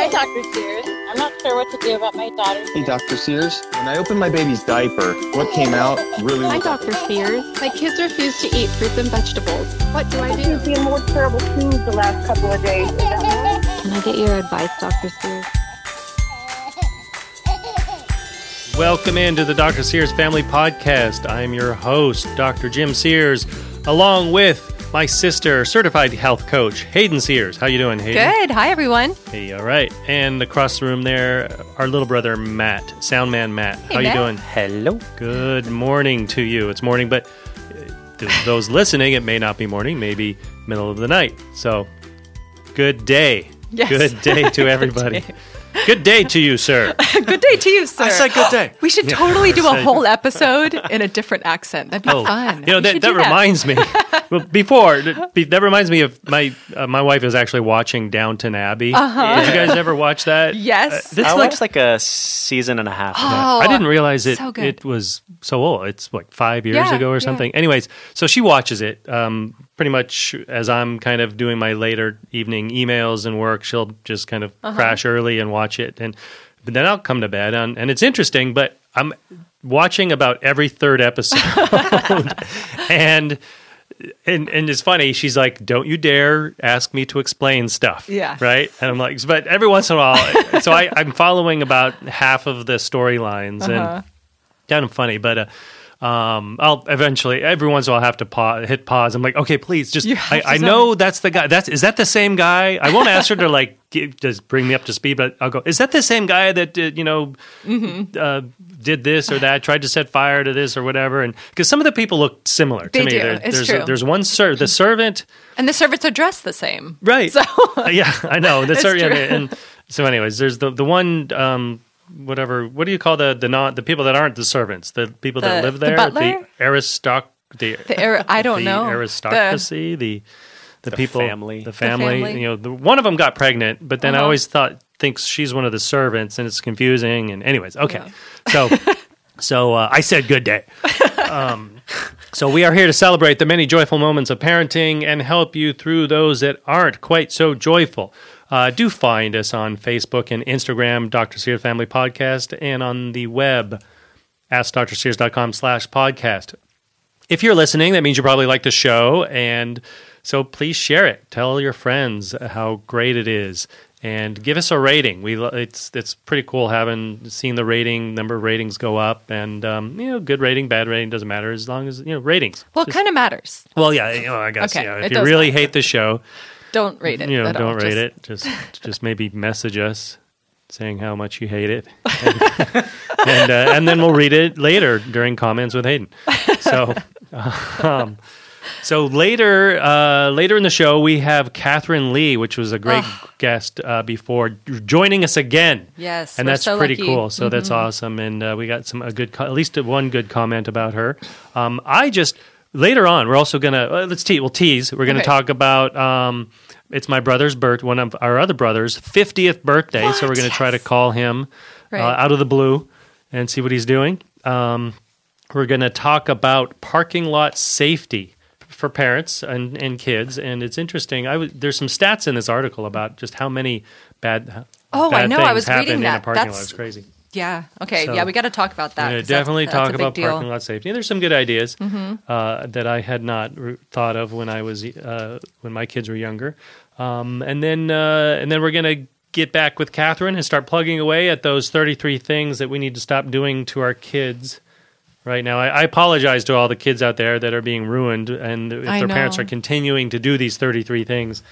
Hi, Dr. Sears. I'm not sure what to do about my daughter. Hey, Dr. Sears. When I opened my baby's diaper, what came out really Hi, Dr. Sears. My kids refuse to eat fruits and vegetables. What do I do? Being more terrible foods the last couple of days. Is that normal? Can I get your advice, Dr. Sears? Welcome into the Dr. Sears Family Podcast. I'm your host, Dr. Jim Sears, along with my sister, certified health coach, Hayden Sears. How you doing, Hayden? Good. Hi, everyone. Hey, all right. And across the room there, our little brother Matt, sound man Matt. Hey, How Matt. you doing? Hello. Good morning to you. It's morning, but uh, to those listening, it may not be morning, maybe middle of the night. So, good day. Yes. Good day to everybody. Good day to you, sir. Good day to you, sir. I said good day. We should totally do a whole episode in a different accent. That'd be fun. Oh, You know We that, that reminds me. Well, before that reminds me of my uh, my wife is actually watching Downton Abbey. Uh-huh. Did you guys ever watch that? Yes. This I like watched like a season and a half. Oh, I didn't realize it so good. it was so old. It's like five years Yeah, ago or yeah. something. Anyways, so she watches it um, pretty much as I'm kind of doing my later evening emails and work. She'll just kind of Uh-huh. crash early and watch it, and but then I'll come to bed and, and it's interesting. But I'm watching about every third episode, and. And and it's funny. She's like, "Don't you dare ask me to explain stuff." Yeah. Right. And I'm like, but every once in a while, so I, I'm following about half of the storylines, Uh-huh. and kind of funny, but uh, um, I'll eventually every once in a while have to pause, hit pause. I'm like, okay, please, just I, I know that's the guy. That's is that the same guy? I won't ask her to like give, just bring me up to speed, but I'll go. Is that the same guy that did, you know Mm-hmm. uh, did this or that? Tried to set fire to this or whatever? And because some of the people look similar to They me. do. There- It's there's true. there's one ser- the servant. And the servants are dressed the same. Right. So yeah, I know. It's already true. and so anyways, there's the the one um whatever what do you call the the not the people that aren't the servants, the people that The- live the there, butler? aristoc the, The ar- I don't the know. aristocracy, the the, The people family. the family, family. you know, the, one of them got pregnant, but then I Uh-huh. always thought thinks she's one of the servants and it's confusing and anyways, okay. So so uh, I said good day. So we are here to celebrate the many joyful moments of parenting and help you through those that aren't quite so joyful. Uh, do find us on Facebook and Instagram, Dr. Sears Family Podcast, and on the web, askdrsears.com slash podcast. If you're listening, that means you probably like the show, and so please share it. Tell your friends how great it is, and give us a rating. We it's it's pretty cool having seen the rating number of ratings go up, and um, you know, good rating, bad rating doesn't matter as long as you know ratings. well, it kind of matters. Well, yeah, you know, I guess Okay, if you really matter. hate the show, Don't rate it. you know, don't rate Just- it. Just just maybe message us saying how much you hate it, and and, uh, and then we'll read it later during comments with Hayden. So. Um, so later, uh, later in the show, we have Catherine Lee, which was a great guest uh, before, joining us again. Yes, and that's so pretty lucky. Mm-hmm. cool. So that's awesome, and uh, we got some a good, co- at least one good comment about her. Um, I just later on, we're also gonna uh, let's tease. We'll tease. We're gonna Okay. talk about. Um, it's my brother's birth, one of our other brothers' fiftieth birthday. So we're gonna try to call him Right. uh, out of the blue and see what he's doing. Um, we're going to talk about parking lot safety for parents and, and kids, and it's interesting. I w- there's some stats in this article about just how many bad Oh, bad I know. I was reading in a that. parking lot. That's- It's crazy. Yeah. Okay. So- yeah, we got to talk about that. We're gonna 'cause that's- definitely that's talk big about deal. Mm-hmm. parking lot safety. And there's some good ideas uh, that I had not re- thought of when I was uh, when my kids were younger. Um, and then uh, and then we're gonna get back with Catherine and start plugging away at those 33 things that we need to stop doing to our kids. Right now, I, I apologize to all the kids out there that are being ruined, and if I their parents are continuing to do these 33 things.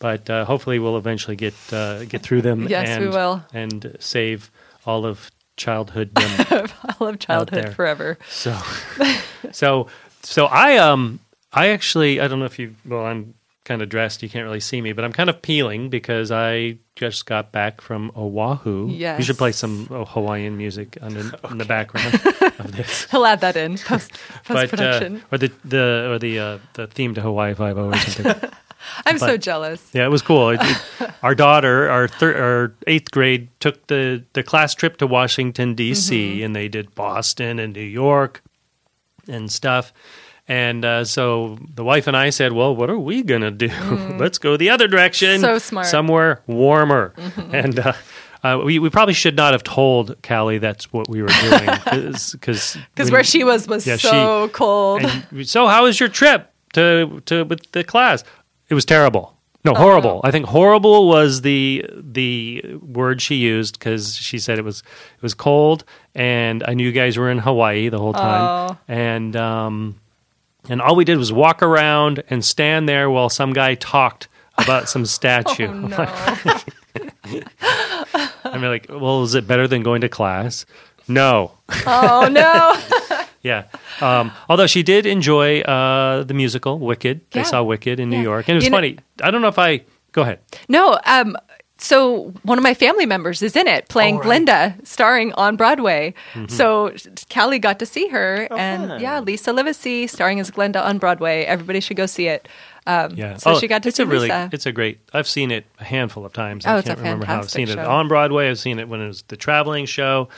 But uh, hopefully, we'll eventually get uh, get through them. Yes, and, we will. and save all of childhood. all of childhood forever. So, so, so I um I actually I don't know if you well I'm kind of dressed you can't really see me but I'm kind of peeling because I just got back from Oahu. Yeah, You should play some uh, Hawaiian music under, in the background of this. He'll add that in post post But uh, production. or the the or the uh, the theme to Hawaii Five O or something. I'm so jealous. Yeah, it was cool. It, it- our daughter, our thir- our eighth grade, took the the class trip to Washington D.C. Mm-hmm. and they did Boston and New York and stuff. And uh, so the wife and I said, "Well, what are we gonna do? Let's go the other direction, Mm. So smart. Mm-hmm. somewhere warmer." And uh, uh, we we probably should not have told Callie that's what we were doing because Because where she was was Yeah, so she- cold. and so, how was your trip to to with the class? It was terrible. No, horrible. I think horrible was the the word she used because she said it was it was cold, and I knew you guys were in Hawaii the whole time, and um, and all we did was walk around and stand there while some guy talked about some statue. I'm like- I'm like, well, is it better than going to class? No. oh no! Yeah. Um, although she did enjoy uh, the musical Wicked. Yeah. saw Wicked in New York. And it was You know- funny. I don't know if I. Go ahead. No, um, so one of my family members is in it, playing right. Glinda, starring on Broadway. Mm-hmm. So Callie got to see her, Oh, and fun. yeah, Lisa Livesey starring as Glinda on Broadway. Everybody should go see it. Um, Yeah. So Oh, she got to it's see a really, Lisa. It's a great. I've seen it a handful of times. Oh, I it's can't a remember how I've seen it show. Mm-hmm. on Broadway. I've seen it when it was the traveling show,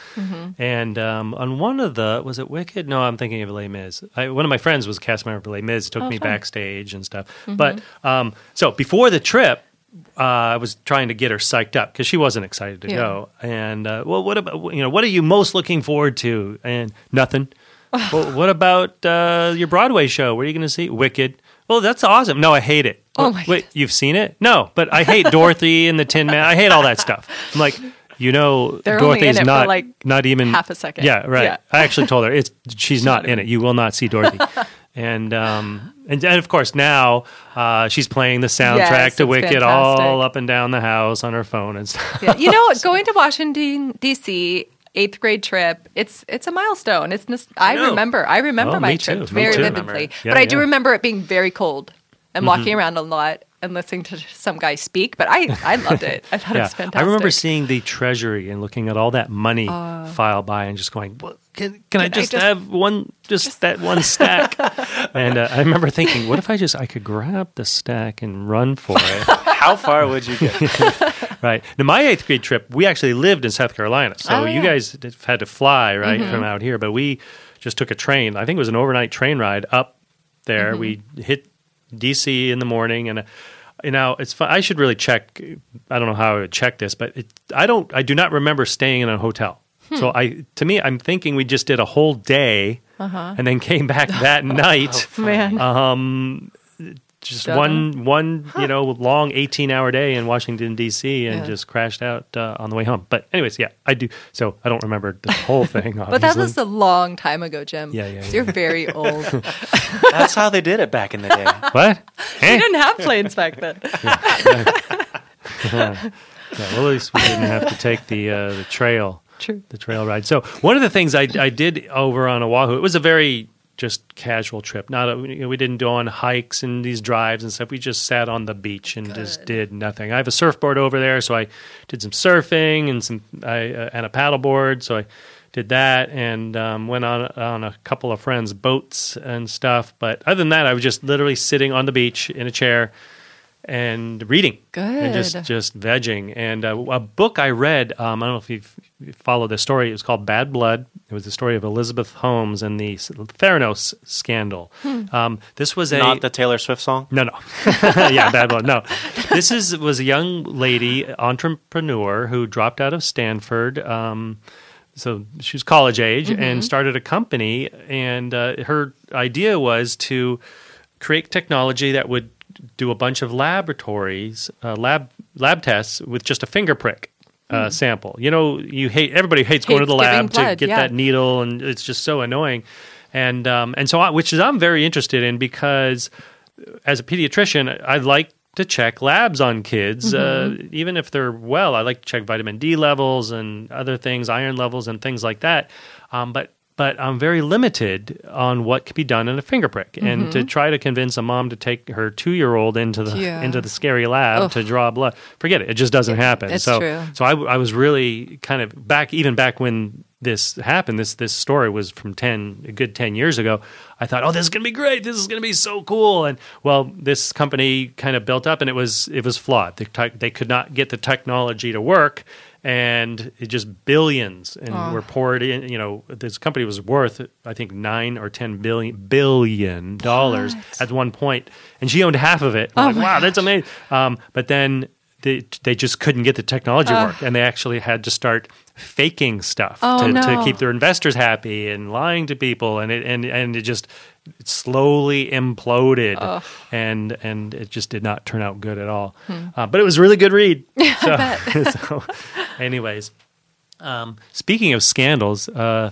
and um, on one of the was it Wicked? No, I'm thinking of Les Mis. I, one of my friends was a cast member for Les Mis. Took Oh, me fun. backstage and stuff. But um, so before the trip. Uh, I was trying to get her psyched up because she wasn't excited to Yeah. go. And uh, well, what about you know what are you most looking forward to? And nothing. well, what about uh, your Broadway show? Where are you going to see Wicked? Well, that's awesome. No, I hate it. Oh, my Wait, you've seen it? No, but I hate Dorothy and the Tin Man. I hate all that stuff. I'm like, you know, They're Dorothy's in it for, not like, not even half a second. Yeah, right. Yeah. I actually told her it's she's not in it. You will not see Dorothy. and um and, and of course now uh, she's playing the soundtrack Yes, to it's Wicked all up and down the house on her phone and stuff. Yeah. You know, going to Washington D.C. eighth grade trip. It's it's a milestone. It's nos- I know. remember. I remember Oh, my me too. trip very vividly. Yeah, but I do remember it being very cold and walking around a lot and listening to some guy speak. But I I loved it. I thought it was fantastic. I remember seeing the treasury and looking at all that money oh. file by and just going, well, can, can, I Can I just, just- have one, just, that one stack? and uh, I remember thinking, what if I just, I could grab the stack and run for it? How far would you get? right. Now, my eighth grade trip, we actually lived in South Carolina. So Oh, you guys had to fly, right, mm-hmm. from out here. But we just took a train. I think it was an overnight train ride up there. Mm-hmm. We hit DC in the morning and. Uh, You know, it's fun. I should really check. I don't know how I would check this, but it, I don't. I do not remember staying in a hotel. So I, to me, I'm thinking we just did a whole day and then came back that night. Man, Um, just Done. one one you know long 18 hour day in Washington D.C. and Yeah. just crashed out uh, on the way home. But anyways, yeah, I do. So I don't remember the whole thing. but that was a long time ago, Jim. Yeah, yeah, You're very old. That's how they did it back in the day. what? Eh? didn't have planes back then. Yeah, well, at least we didn't have to take the uh, the trail. True. the trail ride. So one of the things I, I did over on Oahu, it was a very just casual trip. Not a, you know, we didn't go on hikes and these drives and stuff. We just sat on the beach and just did nothing. I have a surfboard over there, so I did some surfing and some I, uh, and a paddleboard. So I did that and um, went on on a couple of friends' boats and stuff. But other than that, I was just literally sitting on the beach in a chair and reading and just just vegging and uh, a book i read um, i don't know if you've followed this story it was called bad blood it was the story of elizabeth holmes and the theranos scandal Hmm. um, this was a Not the Taylor Swift song. no, no. yeah, bad blood. No, this is was a young lady entrepreneur who dropped out of Stanford. Um, so she was college age and started a company, and uh, her idea was to create technology that would do a bunch of laboratories, uh, lab lab tests with just a finger prick. Uh, sample. You know, you hate everybody hates going to the lab to get yeah. that needle, and it's just so annoying. And um, and so, I, which is I'm very interested in because as a pediatrician, I like to check labs on kids, uh, even if they're well. I like to check vitamin D levels and other things, iron levels, and things like that. Um, but but I'm very limited on what can be done in a finger prick, and to mm-hmm. try to convince a mom to take her two year old into the Yeah. into the scary lab to draw blood, forget it. It just doesn't happen. it's so true. so I, I was really kind of back even back when this happened. This this story was from ten a good ten years ago. I thought, oh, this is gonna be great. This is gonna be so cool. And well, this company kind of built up, and it was it was flawed. The tech they could not get the technology to work. And it just billions and were poured in. You know, this company was worth I think nine or ten billion billion dollars at one point, and she owned half of it. Oh like, wow, that's amazing. Um, but then they they just couldn't get the technology to work, and they actually had to start faking stuff Oh, to, to keep their investors happy and lying to people, and it and and it just slowly imploded, and and it just did not turn out good at all. Uh, but it was a really good read. so, so, anyways, um, speaking of scandals, uh,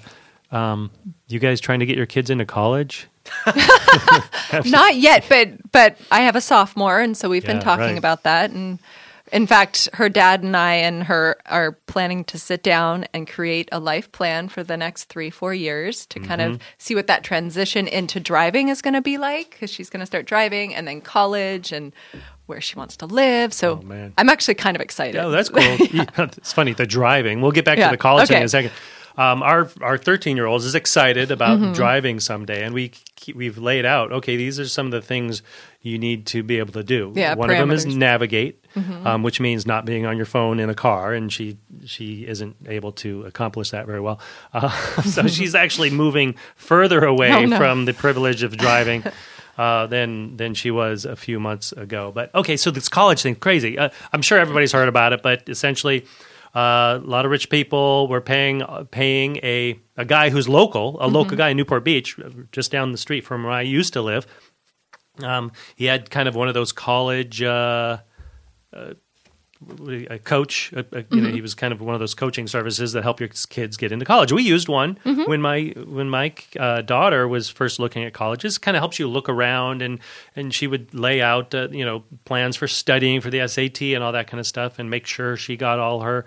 um, you guys trying to get your kids into college? Not yet, but but I have a sophomore, and so we've been talking right. about that. And in fact, her dad and I and her are planning to sit down and create a life plan for the next three four years to kind Mm-hmm. of see what that transition into driving is going to be like because she's going to start driving and then college and where she wants to live. So Oh. I'm actually kind of excited. Oh, that's cool. Yeah, it's funny the driving. We'll get back Yeah, to the college thing in a second. Um, our our 13 year old is excited about Mm-hmm. driving someday, and we we've laid out. Okay, these are some of the things you need to be able to do. Yeah, one of them is parameters. Mm-hmm. navigate, um, which means not being on your phone in a car, and she she isn't able to accomplish that very well. Uh, so she's actually moving further away Oh, no. from the privilege of driving. Uh, than than she was a few months ago. But okay, so this college thing, crazy. Uh, I'm sure everybody's heard about it, but essentially, uh, a lot of rich people were paying uh, paying a a guy who's local, a local guy in Newport Beach, just down the street from where I used to live. Um, he had kind of one of those college. Uh, uh, a coach, a, a, you know, he was kind of one of those coaching services that help your kids get into college. We used one when my when my uh, daughter was first looking at colleges. It Kind of helps you look around, and and she would lay out uh, you know plans for studying for the SAT and all that kind of stuff, and make sure she got all her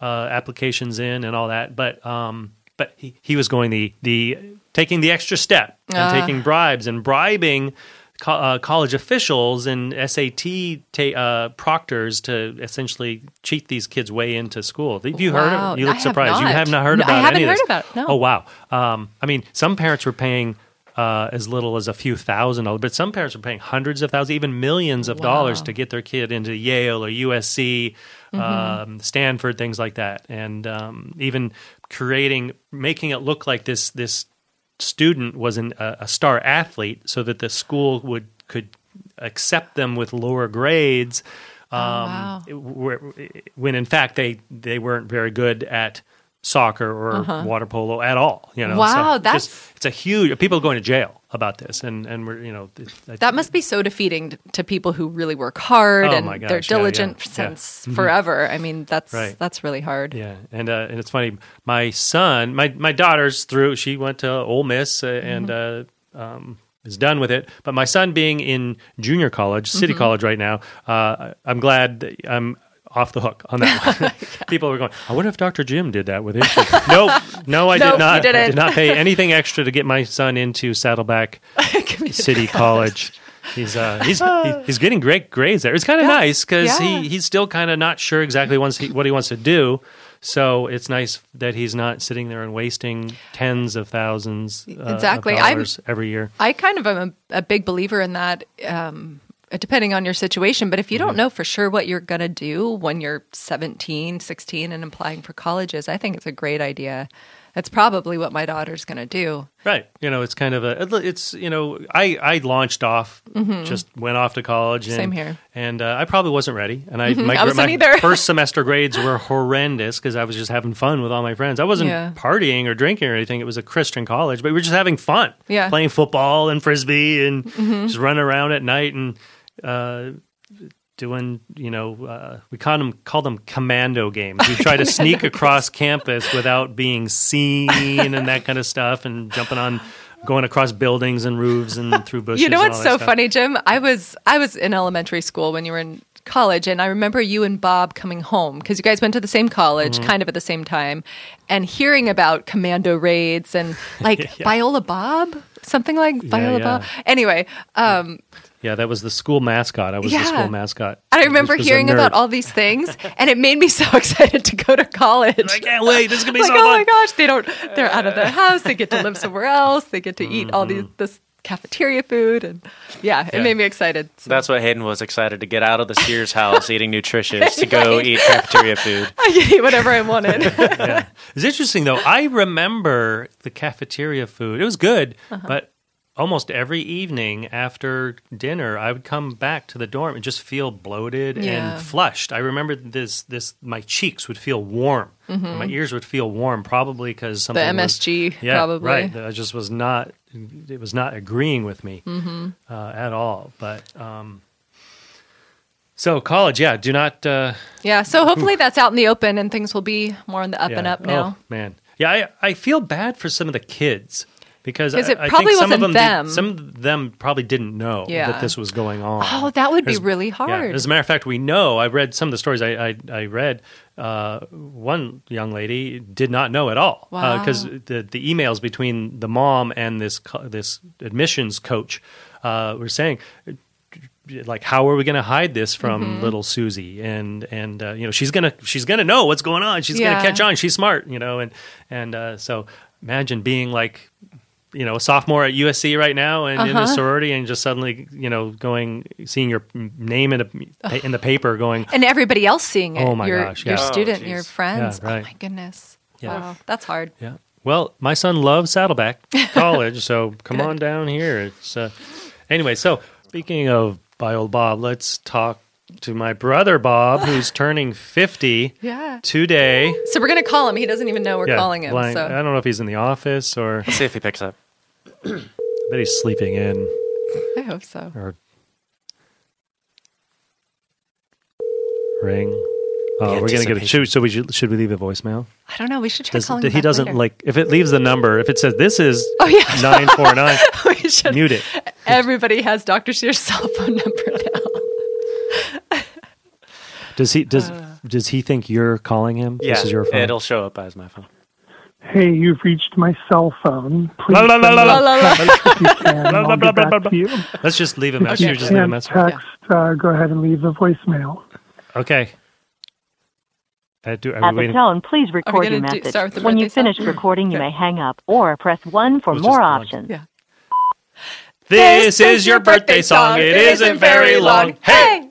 uh, applications in and all that. But um, but he, he was going the the taking the extra step and Ah. taking bribes and bribing co- uh, college officials and SAT ta- uh, proctors to essentially cheat these kids way into school. Have you heard? Of, you look I have surprised. You have not heard No, I about haven't any of heard this. about it, no. Oh wow. Um, I mean, some parents were paying. Uh, as little as a few thousand dollars, but some parents were paying hundreds of thousands, even millions of dollars to get their kid into Yale or USC, Mm-hmm. um, Stanford, things like that, and um, even creating, making it look like this this student was an, a, a star athlete so that the school would could accept them with lower grades um, Oh, wow. when in fact they they weren't very good at soccer or water polo at all you know Uh-huh. Wow, just- that's- it's a huge people are going to jail about this and and we're you know I- That must be so defeating to people who really work hard Oh and gosh, they're diligent yeah, yeah. since forever. I mean, that's Right. that's really hard. Yeah, and uh, and it's funny. My son, my my daughter's through. She went to Ole Miss uh, and uh, um, is done with it. But my son, being in junior college, city college right now, uh, I'm glad that I'm off the hook on that one. People were going. I wonder if Dr. Jim did that with his. kid." nope, no, I Nope, did not. I did not pay anything extra to get my son into Saddleback City College. He's uh, he's he- he's getting great grades there. It's kind of Yeah. nice because Yeah. he he's still kind of not sure exactly wants he, what he wants to do. So it's nice that he's not sitting there and wasting tens of thousands uh, Exactly. of I'm- every year. I kind of am a, a big believer in that, um, depending on your situation. But if you Mm-hmm. don't know for sure what you're going to do when you're 17, 16, and applying for colleges, I think it's a great idea. That's probably what my daughter's going to do. Right. You know, it's kind of a, it's, you know, I, I launched off, just went off to college. And, Mm-hmm. Same here. And uh, I probably wasn't ready. And I, my, I wasn't my either. first semester grades were horrendous because I was just having fun with all my friends. I wasn't Yeah. partying or drinking or anything. It was a Christian college, but we were just having fun. Yeah. Mm-hmm. Playing football and frisbee and just running around at night and, uh, doing, you know, uh, we call them, called them commando games. We try to sneak across campus without being seen and that kind of stuff and jumping on, going across buildings and roofs and through bushes. You know what's so stuff. funny, Jim? I was I was in elementary school when you were in college, and I remember you and Bob coming home because you guys went to the same college, Mm-hmm. kind of at the same time, and hearing about commando raids and like Viola Bob, something like Viola yeah. Bob. Anyway, um, Yeah, that was the school mascot. I was the school mascot. and I remember Just was a hearing about all these things, and it made me so excited to go to college. I can't wait. This is gonna be like, so oh fun. my gosh, they don't. They're out of their house. They get to live somewhere else. They get to eat all Mm-hmm. these this cafeteria food, and yeah, it Yeah. made me excited. So That's what Hayden was excited to get out of the Sears house eating nutritious to go eat cafeteria food. I could eat whatever I wanted. yeah. It's interesting though. I remember the cafeteria food. It was good, Uh-huh. but almost every evening after dinner, I would come back to the dorm and just feel bloated Yeah. and flushed. I remember this. This my cheeks would feel warm. and My ears would feel warm, probably because Mm-hmm. the something was- MSG, yeah, probably. right. I just was not. It was not agreeing with me Mm-hmm. uh, at all. But um, so college, yeah. Do not. Uh, Yeah, so hopefully that's out in the open and things will be more on the up and up now. Oh, man, yeah, I, I feel bad for some of the kids because 'Cause I, it I probably think some of wasn't them, them. did- some of them probably didn't know Yeah. that this was going on. Oh, that would be really Yeah, hard. as a matter of fact, we know. I read some of the stories I I, I read. Uh, one young lady did not know at all Wow. because the the emails between the mom and this this admissions coach uh, were saying like how are we going to hide this from Mm-hmm. little Susie and and uh, you know she's gonna she's gonna know what's going on she's Yeah. gonna catch on she's smart you know and and uh, so imagine being like you know a sophomore at USC right now and in a Uh-huh. sorority and just suddenly you know going seeing your name in a in the paper going and everybody else seeing it. Oh my your, gosh, Your yeah. Oh, student, geez. your friends. Yeah, right. Oh my goodness. Yeah. Wow, that's hard. yeah well my son loves Saddleback College so come on down here it's uh, anyway so speaking of by old Bob let's talk to my brother Bob who's turning 50 Yeah. today So we're gonna call him. He doesn't even know we're Yeah, calling him. blank. I don't know if he's in the office or Let's see if he picks up. I bet he's sleeping in I hope so. or ring. Oh, we're gonna get a anticipation. should, so we should, should we leave a voicemail? I don't know. We should try Does, calling he back doesn't later. like if it leaves the number. If it says this is Oh yeah. nine four nine, we should. mute it. Everybody has Dr. Sears' cell phone number now. Does he does Uh. does he think you're calling him? Yeah, this is your phone. it'll show up as my phone. Hey, you've reached my cell phone. Please La, la, la, la, la. La, la, la. a text if you can, and I'll blah, get blah, blah, back to you. Let's just leave a message. Okay. Just leave a And message. text, uh, go ahead and leave a voicemail. Okay. Uh, do, are At we the waiting? tone, please record gonna your do- message. start with the when you birthday finish song? recording, you Okay. may hang up or press 1 for We'll more just plug. options. Yeah. This is your birthday song. It isn't very long. Hey,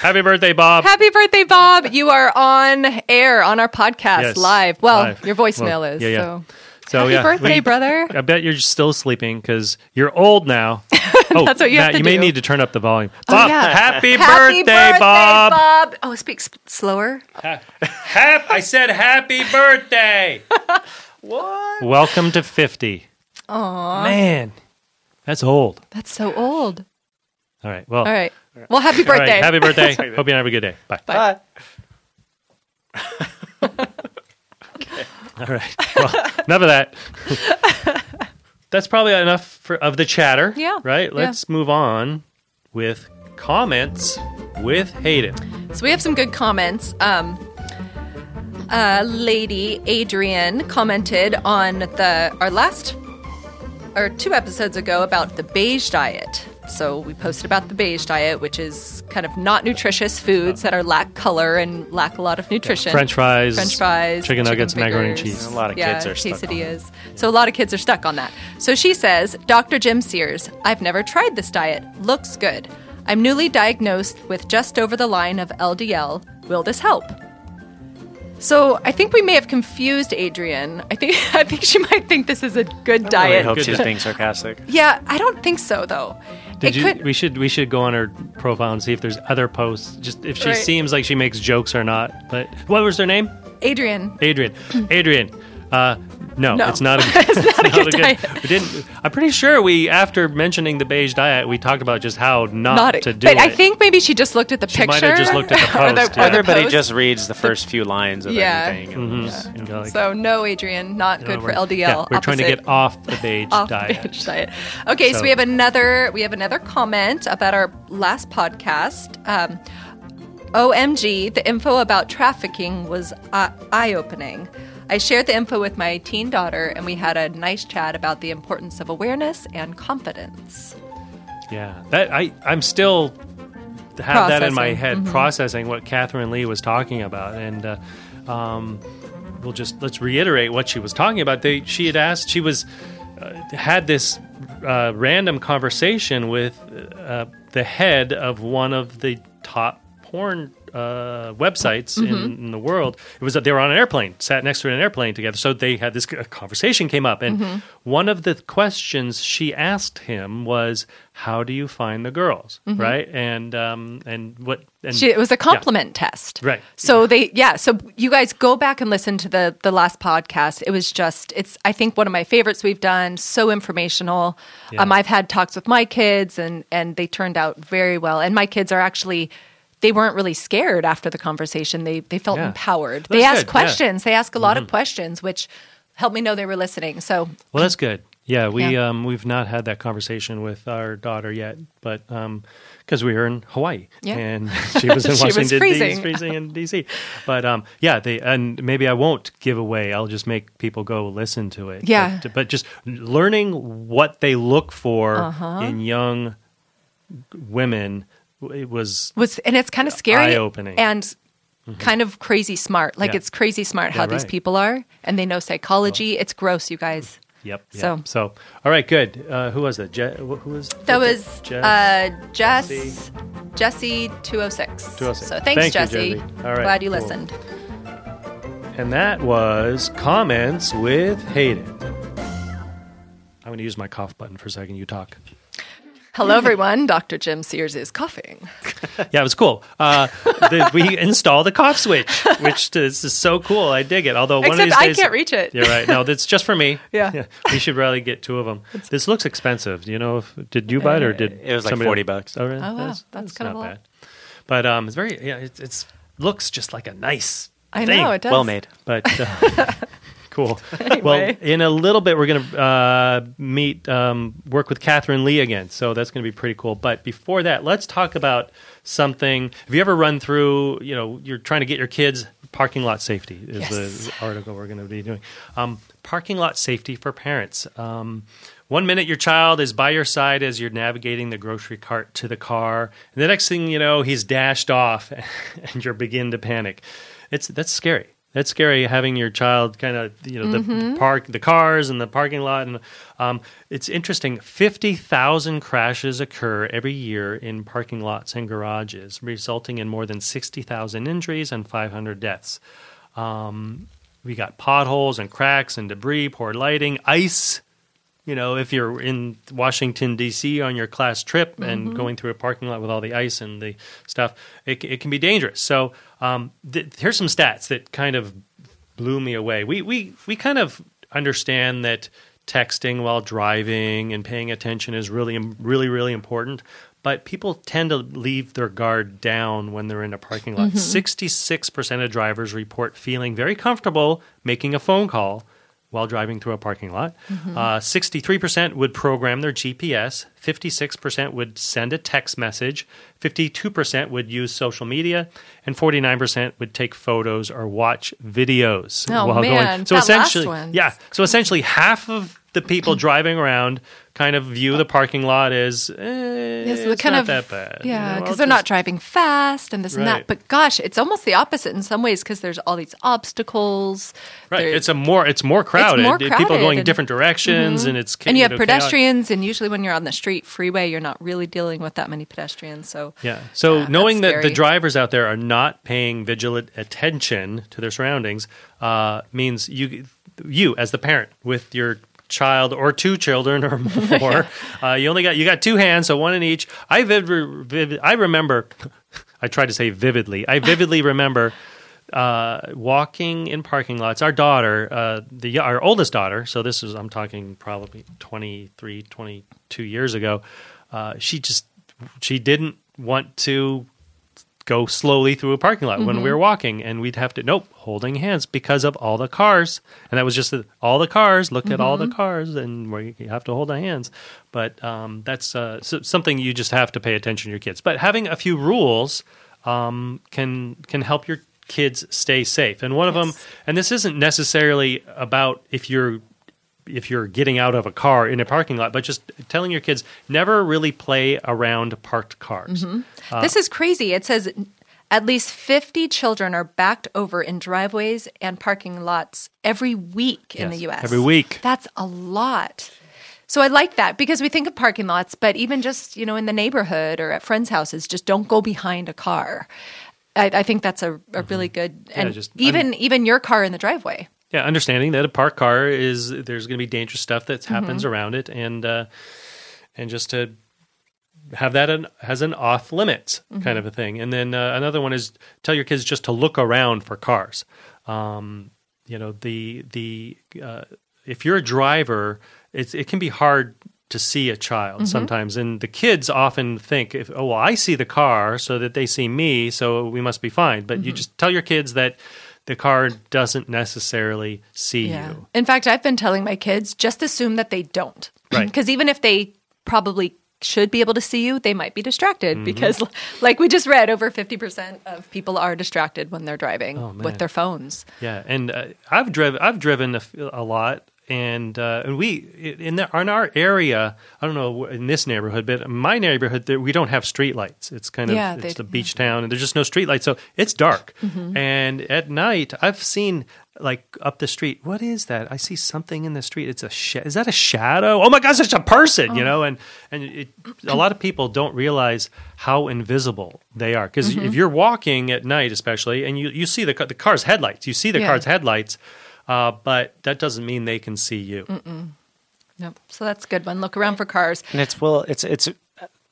happy birthday, Bob. Happy birthday, Bob! You are on air on our podcast Yes, live. Well, live. your voicemail Well, is. yeah, yeah. So. So Happy yeah, birthday, we- brother. I bet you're still sleeping because you're old now. Oh, That's what you have Matt, to you may need to turn up the volume. Oh, Bob, yeah. happy, Happy birthday, Bob. Bob. Oh, speak s- slower. Hap- I said happy birthday. what? Welcome to 50. Aw, Man, that's old. that's so old. All right. Well, All right. Well, happy all right, birthday. happy birthday. Hope you have a good day. Bye. Bye. All right. Well, enough of that. That's probably enough for, of the chatter. Yeah, Right? Let's move on with comments with Hayden. So we have some good comments. Um, uh, lady Adrian commented on the our last or two episodes ago about the beige diet. So we posted about the beige diet, which is kind of not nutritious foods that are lack color and lack a lot of nutrition. French fries, French fries, chicken nuggets, macaroni and fingers. cheese. A lot of yeah, kids are stuck on quesadillas. So a lot of kids are stuck on that. So she says, Dr. Jim Sears, I've never tried this diet. Looks good. I'm newly diagnosed with just over the line of LDL. Will this help? So I think we may have confused Adrian. I think I think she might think this is a good I diet. hope Good she's being sarcastic. Yeah, I don't think so though. Did it you? could we should we should go on her profile and see if there's other posts. Just if she Right. seems like she makes jokes or not. But what was her name? Adrian. Adrian. Adrian. Uh, no, No. it's not a, It's not a good diet. We didn't. I'm pretty sure we, after mentioning the beige diet, we talked about just how not, Not to do but it. I think maybe she just looked at the She picture. might have just looked at the post, or yeah. the Everybody post. just reads the first few lines of Yeah. everything. and Mhm. And go like, So no, Adrian, not you good know, for LDL. Yeah, we're trying to get off the beige off diet. the beige diet. Okay, so, So- we have another we have another comment about our last podcast. Um, OMG, the info about trafficking was uh, eye opening. I shared the info with my teen daughter, and we had a nice chat about the importance of awareness and confidence. Yeah, that I I'm still have that in my Processing. head, Mhm. processing what Catherine Lee was talking about, and uh, um, we'll just let's reiterate what she was talking about. They she had asked she was uh, had this uh, random conversation with uh, the head of one of the top porn uh, websites in, in the world. It was that they were on an airplane, sat next to an airplane together. So they had this conversation came up, and one of the questions she asked him was, "How do you find the girls?" Right, and um, and what and She, it was a compliment test. Right. So they, yeah. So you guys go back and listen to the the last podcast. It was just, it's I think one of my favorites we've done. So informational. Um, I've had talks with my kids, and and they turned out very well. And my kids are actually. They weren't really scared after the conversation. They they felt Yeah. empowered. They asked good, yeah. Mm-hmm. questions. They ask a lot of questions, which helped me know they were listening. So Well, that's good. Yeah, we Yeah. um we've not had that conversation with our daughter yet, but um because we were in Hawaii Yeah. and she was in She was freezing. D.C. freezing in DC. But um yeah, they and maybe I won't give away. I'll just make people go listen to it. Yeah. But, but just learning what they look for Uh-huh. in young women it was was and it's kind of scary Eye-opening. and kind of crazy smart like Yeah. it's crazy smart how Yeah, these people are and they know psychology it's gross you guys Yep. yep. So- So, all right, good. Uh, who was that? Je- who was that was Jess? uh jess Jesse. jesse 206 206. so thanks Thank you, jesse Jesse. All right, glad you cool. listened And that was comments with Hayden. I'm going to use my cough button for a second. You talk. Hello everyone dr jim sears is coughing Yeah, it was cool. Uh, the, we installed the cough switch, which is, is so cool. I dig it. Although one of Except these I days, can't reach it. You're right. No, that's just for me. Yeah. we should really get two of them. This looks expensive. Do you know if did you buy it or did It was like somebody 40 bucks. Oh, really? Oh, wow. That's kind not of bad. But um, it's very yeah. It it's, looks just like a nice. i thing. know it does Well made. but uh, cool. Well, in a little bit, we're going to uh, meet, um, work with Catherine Lee again. So that's going to be pretty cool. But before that, let's talk about something. Have you ever run through? You know, you're trying to get your kids parking lot safety is Yes. the article we're going to be doing. Um, parking lot safety for parents. Um, one minute your child is by your side as you're navigating the grocery cart to the car, and the next thing you know, he's dashed off, and you begin to panic. It's that's scary. That's scary having your child kind of you know the park the cars and the parking lot and um, it's interesting. Fifty thousand crashes occur every year in parking lots and garages, resulting in more than sixty thousand injuries and five hundred deaths. Um, we got potholes and cracks and debris, poor lighting, ice. You know, if you're in Washington D.C. on your class trip and going through a parking lot with all the ice and the stuff, it, it can be dangerous. So um, th- here's some stats that kind of blew me away. We we we kind of understand that texting while driving and paying attention is really really really important. But people tend to leave their guard down when they're in a parking lot. 66% of drivers report feeling very comfortable making a phone call while driving through a parking lot. Uh, 63% would program their GPS. 56% would send a text message. 52% would use social media. And 49% would take photos or watch videos Oh, while man, going. So that last essentially, one. yeah. So essentially, half of the people driving around kind of view the parking lot as eh, Yes, it's kind not of that bad. Yeah, know, because I'll they're not driving fast and this and that. But gosh, it's almost the opposite in some ways because there's all these obstacles. Right, There- it's a more it's more crowded. more crowded People going and- different directions, and it's and you have know, chaotic. pedestrians, and usually when you're on the street freeway, you're not really dealing with that many pedestrians. So Yeah. So Yeah, knowing that the drivers out there are not paying vigilant attention to their surroundings uh, means you, you as the parent with your child or two children or more, uh, you only got you got two hands, so one in each. I vivid, vivid I remember. I tried to say vividly. I vividly remember uh, walking in parking lots. Our daughter, uh, the our oldest daughter, so this is I'm talking probably 23, 22 years ago. Uh, she just she didn't want to go slowly through a parking lot when we were walking, and we'd have to nope holding hands because of all the cars, and that was just all the cars. Look at all the cars, and where you have to hold the hands. But um, that's uh, so, something you just have to pay attention to your kids. But having a few rules um, can can help your kids stay safe. And one of them, and this isn't necessarily about if you're if you're getting out of a car in a parking lot, but just telling your kids never really play around parked cars. Mm-hmm. This is crazy. It says at least 50 children are backed over in driveways and parking lots every week in Yes, the U.S. every week. That's a lot. So I like that because we think of parking lots, but even just you know in the neighborhood or at friends' houses, just don't go behind a car. I, I think that's a, a really good and just- even even your car in the driveway. Yeah, understanding that a parked car is there's going to be dangerous stuff that happens around it, and uh, and just to have that an, as an off limits kind of a thing. And then uh, another one is tell your kids just to look around for cars. Um, you know, the the uh, if you're a driver, it's it can be hard to see a child sometimes, and the kids often think, if oh well, I see the car, so that they see me, so we must be fine. But you just tell your kids that. The car doesn't necessarily see you. In fact, I've been telling my kids just assume that they don't. Right. Because even if they probably should be able to see you, they might be distracted Mm-hmm. because, like we just read, over 50% of people are distracted when they're driving Oh, with their phones. Yeah, and uh, I've driven I've driven a, f- a lot, and uh, and we in the, in our area. I don't know in this neighborhood, but in my neighborhood there, we don't have streetlights. It's kind of Yeah, it's a beach town, and there's just no streetlights, so it's dark. Mm-hmm. And at night, I've seen like up the street. What is that? I see something in the street. It's a sh- is that a shadow? Oh my gosh, it's a person! Oh. You know, and and it, a lot of people don't realize how invisible they are because Mm-hmm. if you're walking at night, especially, and you you see the the car's headlights, you see the Yeah. car's headlights, uh, but that doesn't mean they can see you. Nope. So that's a good one. Look around for cars. And it's well, it's it's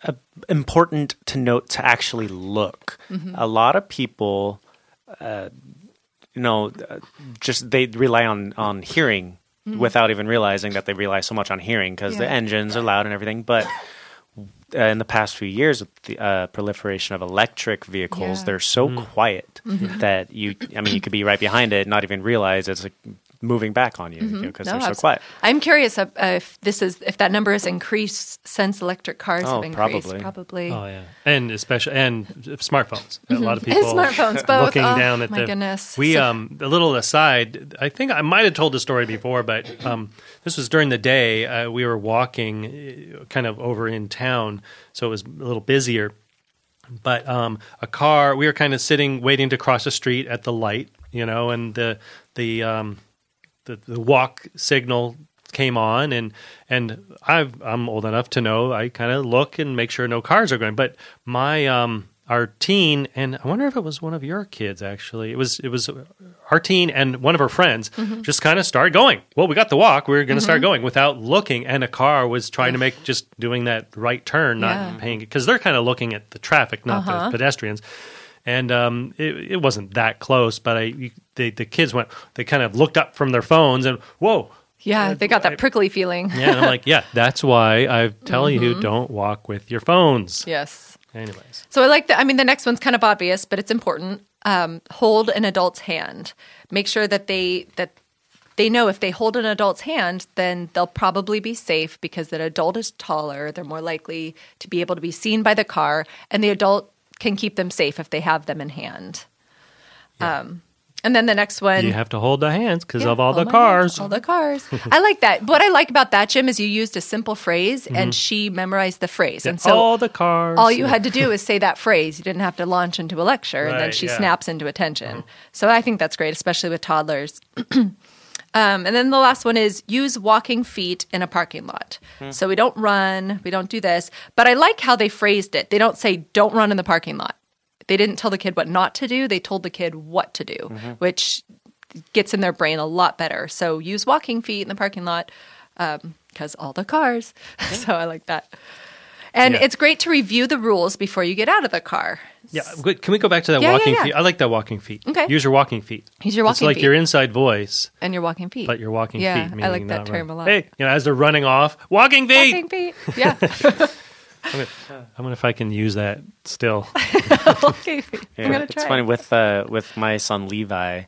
uh, important to note to actually look. A lot of people, uh, you know, uh, just they rely on on hearing without even realizing that they rely so much on hearing because the engines are loud and everything. But uh, in the past few years, with the uh, proliferation of electric vehicles, Yeah. they're so quiet that you, I mean, you could be right behind it, and not even realize it's like, moving back on you because No, they're so abs- quiet. I'm curious if, if this is if that number has increased since electric cars Oh, have increased. probably. Probably. Oh yeah, and especially and smartphones. A lot of people Mm-hmm. And smartphones, both. looking Oh, down at my the. goodness. We um a little aside. I think I might have told the story before, but um this was during the day. Uh, we were walking, uh, kind of over in town, so it was a little busier. But um, a car. We were kind of sitting, waiting to cross the street at the light, you know, and the the um the, the walk signal came on and and I've, I'm old enough to know I kind of look and make sure no cars are going. But my um our teen and I wonder if it was one of your kids actually. It was it was our teen and one of her friends Mm-hmm. just kind of started going. Well, we got the walk. We are going to start going without looking, and a car was trying to make just doing that right turn, not Yeah. paying because they're kind of looking at the traffic, not Uh-huh. the pedestrians and um, it, it wasn't that close, but I you- the the kids went. They kind of looked up from their phones and whoa, yeah, they got that prickly feeling. yeah. And I'm like, yeah, that's why I'm telling Mm-hmm. you don't walk with your phones. Yes. Anyways, So I like that. I mean, the next one's kind of obvious, but it's important. Um, hold an adult's hand. Make sure that they that they know if they hold an adult's hand, then they'll probably be safe because the adult is taller. They're more likely to be able to be seen by the car, and the adult can keep them safe if they have them in hand. Um, and then the next one, you have to hold the hands because Yeah, of all the my hands, cars. All the cars. I like that. What I like about that, Jim, is you used a simple phrase and she memorized the phrase. And so Mm-hmm. all the cars. all you had to do is say that phrase. You didn't have to launch into a lecture, and then she yeah. snaps into attention. So I think that's great, especially with toddlers. um, and then the last one is use walking feet in a parking lot. Hmm. So we don't run, we don't do this. But I like how they phrased it. They don't say don't run in the parking lot. They didn't tell the kid what not to do. They told the kid what to do, mm-hmm. which gets in their brain a lot better. So use walking feet in the parking lot um, because all the cars. so I like that. And Yeah. it's great to review the rules before you get out of the car. Yeah, can we go back to that Yeah, yeah, walking yeah. feet? I like that walking feet. Okay. use your walking feet. Use your walking. It's like feet. your inside voice, And your walking feet. but your walking Yeah, feet. I like that term run. a lot. Hey, you know, as they're running off, walking feet. walking feet. Yeah. I wonder if I can use that still. walking feet. I'm gonna try. it's funny with uh, with my son Levi.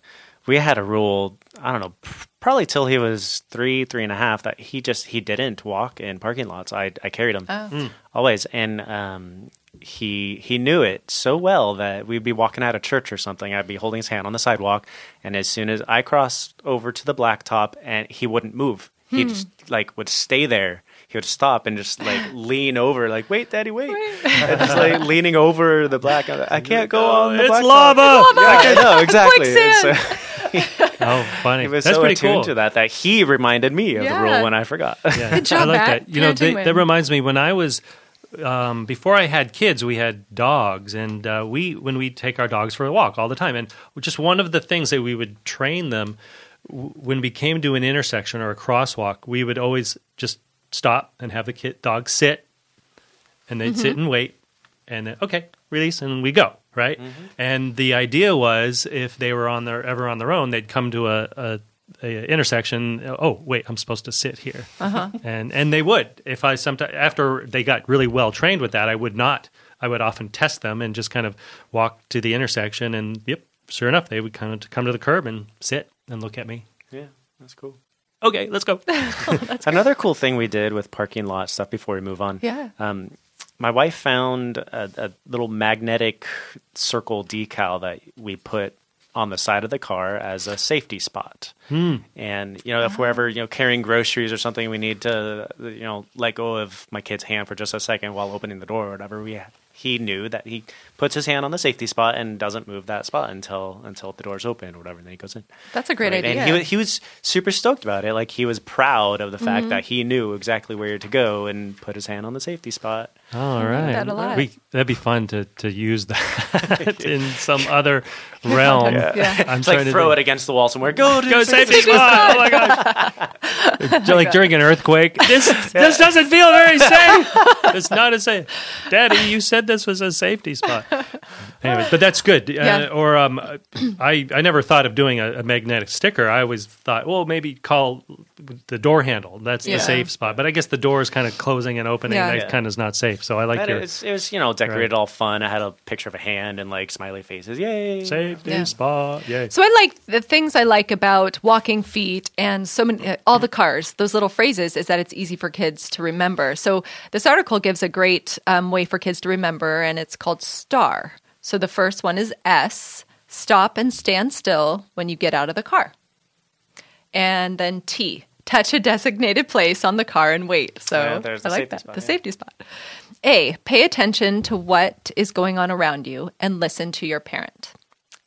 We had a rule. I don't know, p- probably till he was three, three and a half, that he just he didn't walk in parking lots. I I carried him Oh. always, and um, he he knew it so well that we'd be walking out of church or something. I'd be holding his hand on the sidewalk, and as soon as I crossed over to the blacktop, and he wouldn't move, he just like would stay there. He would stop and just like lean over, like "Wait, Daddy, wait!" and just like leaning over the black. I can't go on the it's blacktop. lava. Yeah, I know exactly. Quicksand. It's, uh, Oh, funny. He was That's so pretty attuned cool. to that that he reminded me of the rule when I forgot. Yeah, Good job, I like Matt. that. You know, they, that reminds me when I was um, before I had kids, we had dogs, and uh, we when we take our dogs for a walk all the time, and just one of the things that we would train them w- when we came to an intersection or a crosswalk, we would always just stop and have the kid dog sit, and they'd sit mm-hmm. and wait, and then okay, release, and we go right. Mm-hmm. And the idea was if they were on their ever on their own, they'd come to a, a, a intersection. Oh wait, I'm supposed to sit here, uh-huh. and and they would. If I sometimes after they got really well trained with that, I would not. I would often test them and just kind of walk to the intersection, and yep, sure enough, they would kind of come to the curb and sit and look at me. yeah, that's cool. Okay, let's go. Another cool thing we did with parking lot stuff before we move on. Yeah. Um, my wife found a, a little magnetic circle decal that we put on the side of the car as a safety spot. And you know, if we're ever you know carrying groceries or something, we need to you know let go of my kid's hand for just a second while opening the door or whatever. We he knew that he puts his hand on the safety spot and doesn't move that spot until until the door's open or whatever, and then he goes in. That's a great Right, idea. And he, he was super stoked about it. Like he was proud of the fact mm-hmm. that he knew exactly where to go and put his hand on the safety spot. Oh, All right, that a lot. We, that'd be fun to to use that in some other realm. Yeah. I'm like trying to throw think. it against the wall somewhere. Go to Go the safety spot! Oh my gosh! like during an earthquake. This this doesn't feel very safe. It's not a safe. Daddy, you said this was a safety spot. Anyway, but that's good. Yeah. Uh, or um, I I never thought of doing a, a magnetic sticker. I always thought, well, maybe call the door handle. That's Yeah. the safe spot. But I guess the door is kind of closing and opening. Yeah. That Yeah. kind of is not safe. So I like And your it, was, it was, you know, decorated all fun. I had a picture of a hand and like smiley faces. Yay! safety Yeah. spot. Yay. So I like the things I like about walking feet and so many uh, all the cars. Those little phrases is that it's easy for kids to remember. So this article gives a great um, way for kids to remember, and it's called STAR. So the first one is S. Stop and stand still when you get out of the car. And then T. Touch a designated place on the car and wait. So Yeah, there's I the like that. spot, the yeah. safety spot. A. Pay attention to what is going on around you and listen to your parent.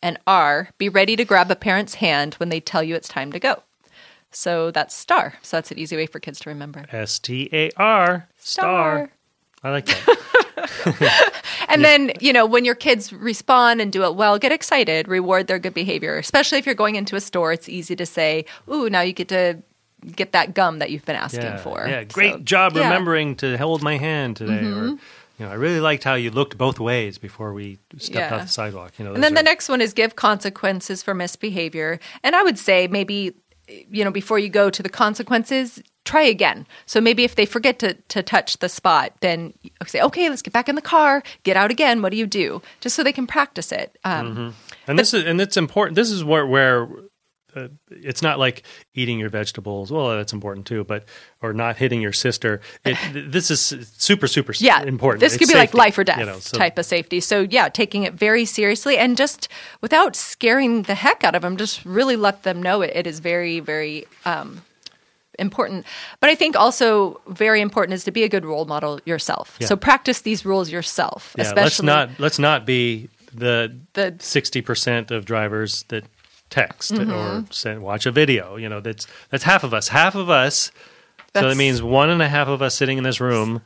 And R, be ready to grab a parent's hand when they tell you it's time to go. So that's STAR. So that's an easy way for kids to remember. S T A R star. I like that. And then, you know, when your kids respond and do it well, get excited, reward their good behavior. Especially if you're going into a store, it's easy to say, "Ooh, now you get to get that gum that you've been asking yeah, for." Yeah, great So, job yeah. Mm-hmm. remembering to hold my hand today. Or, you know, I really liked how you looked both ways before we stepped Yeah. off the sidewalk. You know, And then those the next one is give consequences for misbehavior. And I would say maybe, you know, before you go to the consequences, try again. So maybe if they forget to, to touch the spot, then say, okay, let's get back in the car, get out again. What do you do? Just so they can practice it. Um, and this is and it's important. This is where where. Uh, it's not like eating your vegetables. Well, that's important too, but or not hitting your sister. It, this is super, super Yeah, important. This could It's be like life or death you know, so- type of safety. So yeah, taking it very seriously and just without scaring the heck out of them, just really let them know it, it is very, very um, important. But I think also very important is to be a good role model yourself. Yeah. So practice these rules yourself. Yeah, especially let's not let's not be the The- sixty percent of drivers that text Mm-hmm. or send, watch a video. You know, that's that's half of us. Half of us. so that means one and a half of us sitting in this room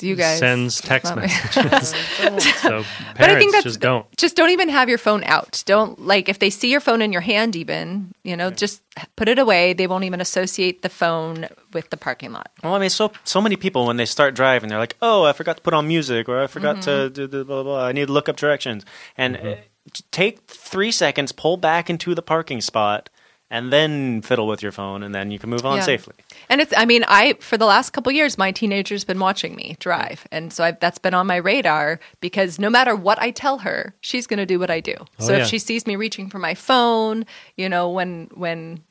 you guys sends text messages. so parents But I think that's just don't. just don't even have your phone out. Don't like if they see your phone in your hand, even you know, just put it away. They won't even associate the phone with the parking lot. Well, I mean, so so many people when they start driving, they're like, "Oh, I forgot to put on music, or I forgot to Mm-hmm. do the blah, blah blah. I need to look up directions." And t- take three seconds, pull back into the parking spot, and then fiddle with your phone, and then you can move on Yeah. safely. And it's, I mean, I, for the last couple years, my teenager's been watching me drive. And so I've, that's been on my radar because no matter what I tell her, she's going to do what I do. Oh, so Oh, yeah. if she sees me reaching for my phone, you know, when, when,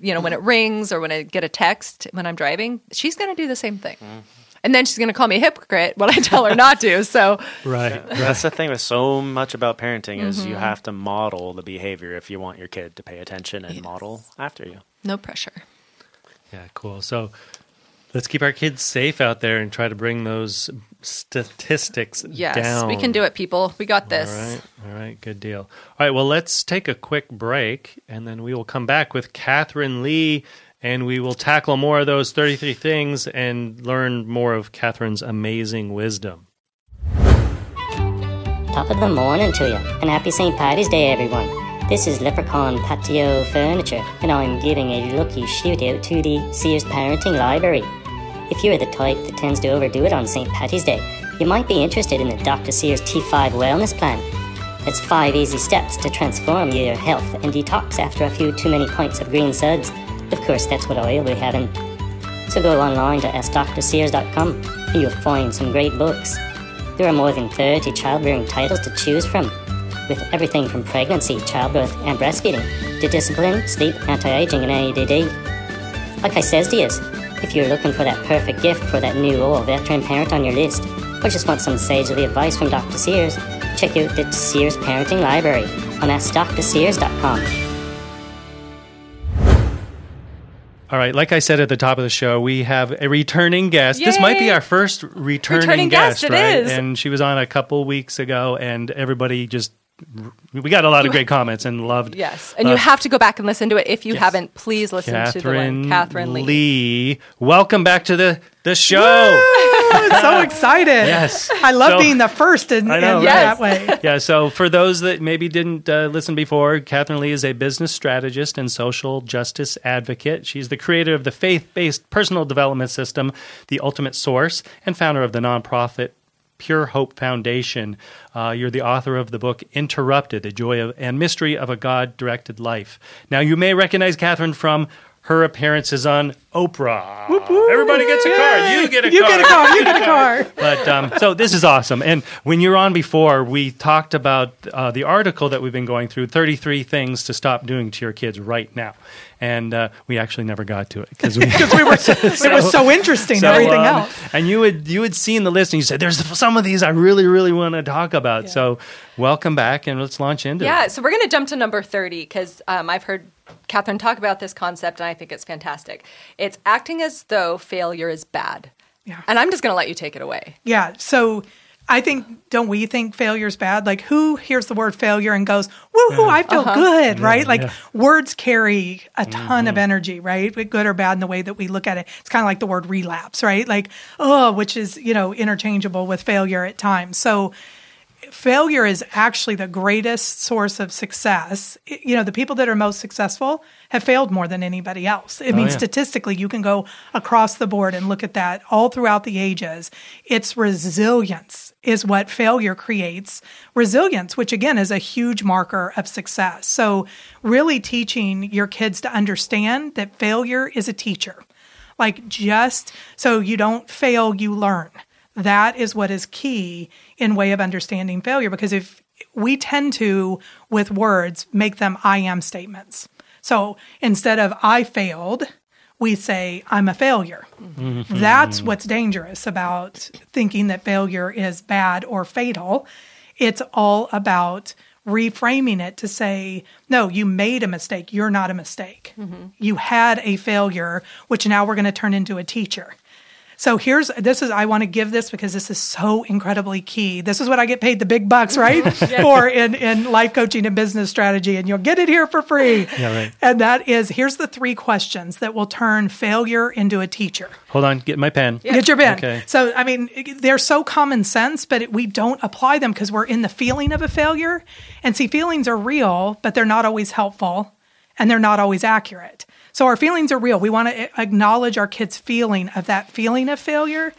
you know, when it rings or when I get a text when I'm driving, she's going to do the same thing. Mm-hmm. And then she's going to call me a hypocrite when I tell her not to. So Right. That's the thing with so much about parenting is Mm-hmm. you have to model the behavior if you want your kid to pay attention and model after you. no pressure. Yeah, cool. So Let's keep our kids safe out there and try to bring those statistics down. Yes, down. we can do it, people. We got this. All right, all right, good deal. All right, well, let's take a quick break, and then we will come back with Catherine Lee, and we will tackle more of those 33 things and learn more of Catherine's amazing wisdom. Top of the morning to you, and happy St. Patty's Day, everyone. This is Leprechaun Patio Furniture, and I'm giving a lucky shout out to the Sears Parenting Library. If you're the type that tends to overdo it on St. Patty's Day, you might be interested in the Dr. Sears T5 Wellness Plan. It's five easy steps to transform your health and detox after a few too many pints of green suds. Of course, that's what I'll be having. So go online to askdrsears.com and you'll find some great books. There are more than 30 childbearing titles to choose from, with everything from pregnancy, childbirth, and breastfeeding to discipline, sleep, anti-aging, and ADD. Like I says to you, if you're looking for that perfect gift for that new or veteran parent on your list, or just want some sagely advice from Dr. Sears, check out the Sears Parenting Library on AskDrSears.com. All right, like I said at the top of the show, we have a returning guest. This might be our first returning, Returning guest, it right? is. And she was on a couple weeks ago, and everybody just we got a lot of great comments and loved. Yes, and you uh, have to go back and listen to it. If you Yes. haven't, please listen to the Catherine, one. Catherine Lee. Lee. Welcome back to the the show. I'm so excited. Yes. I love So- being the first in, I know, in right? that way. yeah, so for those that maybe didn't uh, listen before, Catherine Lee is a business strategist and social justice advocate. She's the creator of the faith based personal development system, The Ultimate Source, and founder of the nonprofit Pure Hope Foundation. Uh, you're the author of the book Interrupted The Joy of, and Mystery of a God Directed Life. Now, you may recognize Catherine from her appearances on Oprah. Everybody gets a car. You get a You car. get a car. You get a car. But um, so this is awesome. And when you were on before, we talked about uh, the article that we've been going through 33 things to stop doing to your kids right now. And uh, we actually never got to it because we, we were, so, it was so interesting. so, everything um, else. And you had you had seen the list and you said, "There's some of these I really really want to talk about." So welcome back and let's launch into Yeah, it. so we're going to jump to number 30 because um, I've heard Catherine talk about this concept and I think it's fantastic. It's acting as though failure is bad. Yeah. And I'm just going to let you take it away. Yeah. So I think, don't we think failure is bad? Like, who hears the word failure and goes, woohoo, I feel uh-huh. good, right? Like, words carry a ton of mm-hmm. energy, right? Good or bad in the way that we look at it. It's kind of like the word relapse, right? Like, oh, which is, you know, interchangeable with failure at times. So, failure is actually the greatest source of success. You know, the people that are most successful have failed more than anybody else. I oh, mean, yeah. statistically, you can go across the board and look at that all throughout the ages. It's resilience is what failure creates. Resilience, which again is a huge marker of success. So, really teaching your kids to understand that failure is a teacher. Like, just so you don't fail, you learn. That is what is key in way of understanding failure because if we tend to with words make them I am statements. So instead of I failed, we say I'm a failure. Mm-hmm. That's what's dangerous about thinking that failure is bad or fatal. It's all about reframing it to say, no, you made a mistake. You're not a mistake. Mm-hmm. You had a failure, which now we're going to turn into a teacher. So here's this is I want to give this because this is so incredibly key. This is what I get paid the big bucks, right? For in, in life coaching and business strategy, and you'll get it here for free. Yeah, right. And that is here's the three questions that will turn failure into a teacher. Hold on, get my pen. Get your pen. Okay. So, I mean, they're so common sense, but it, we don't apply them because we're in the feeling of a failure. And see, feelings are real, but they're not always helpful and they're not always accurate. So, our feelings are real. We want to acknowledge our kids' feeling of that feeling of failure,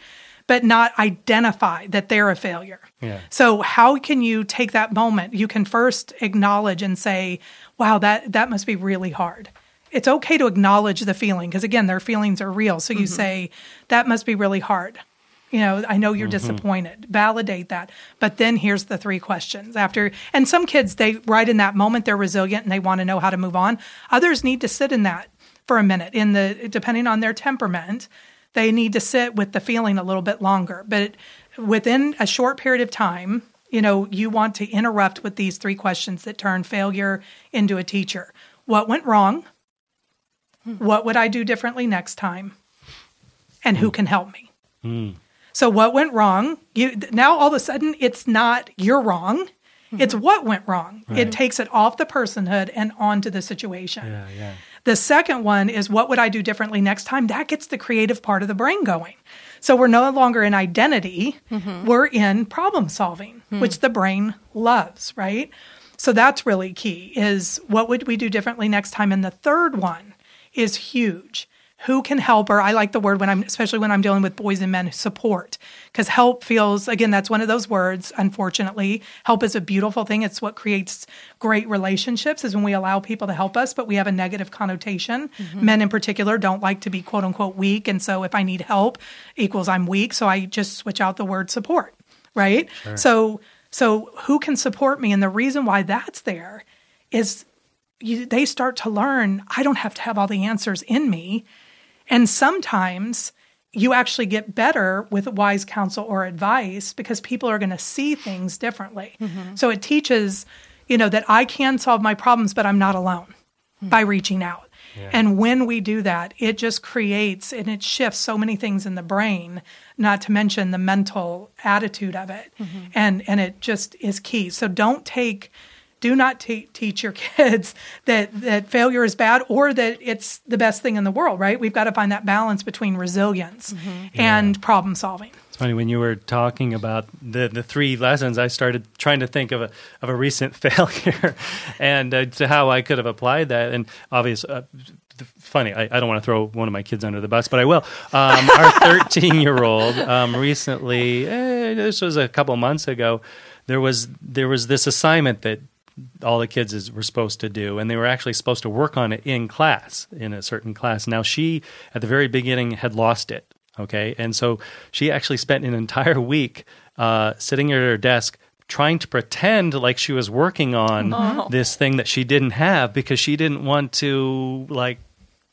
but not identify that they're a failure. Yeah. So, how can you take that moment? You can first acknowledge and say, wow, that, that must be really hard. It's okay to acknowledge the feeling because again their feelings are real. So you mm-hmm. say that must be really hard. You know i know you're mm-hmm. disappointed. Validate that. But then here's the three questions. After and some kids they right in that moment they're resilient and they want to know how to move on. Others need to sit in that for a minute in the depending on their temperament they need to sit with the feeling a little bit longer but within a short period of time you know you want to interrupt with these three questions that turn failure into a teacher what went wrong what would I do differently next time? and who can help me. So what went wrong? You now all of a sudden it's not you're wrong. It's mm-hmm. what went wrong. It takes it off the personhood and onto the situation. Yeah, yeah. The second one is what would I do differently next time? That gets the creative part of the brain going. So we're no longer in identity, mm-hmm. we're in problem solving, hmm. which the brain loves, right? So that's really key is what would we do differently next time? And the third one is huge. Who can help her? I like the word when I'm, especially when I'm dealing with boys and men, support. Because help feels, again, that's one of those words, unfortunately. Help is a beautiful thing. It's what creates great relationships, is when we allow people to help us, but we have a negative connotation. Mm-hmm. Men in particular don't like to be quote unquote weak. And so if I need help equals I'm weak. So I just switch out the word support, right? So, so who can support me? And the reason why that's there is you, they start to learn I don't have to have all the answers in me. And sometimes you actually get better with wise counsel or advice because people are going to see things differently. Mm-hmm. So it teaches, you know, that I can solve my problems, but I'm not alone hmm. by reaching out. And when we do that, it just creates and it shifts so many things in the brain, not to mention the mental attitude of it. Mm-hmm. And and it just is key. So don't take do not te- teach your kids that that failure is bad or that it's the best thing in the world, right? We've got to find that balance between resilience and problem solving. It's funny when you were talking about the, the three lessons. I started trying to think of a of a recent failure, and uh, to how I could have applied that. And obvious, uh, funny. I, I don't want to throw one of my kids under the bus, but I will. Um, our thirteen year old um, recently. Eh, this was a couple months ago. There was there was this assignment that all the kids is, were supposed to do, and they were actually supposed to work on it in class, in a certain class. Now, she, at the very beginning, had lost it. Okay. And so she actually spent an entire week uh, sitting at her desk trying to pretend like she was working on this thing that she didn't have because she didn't want to, like,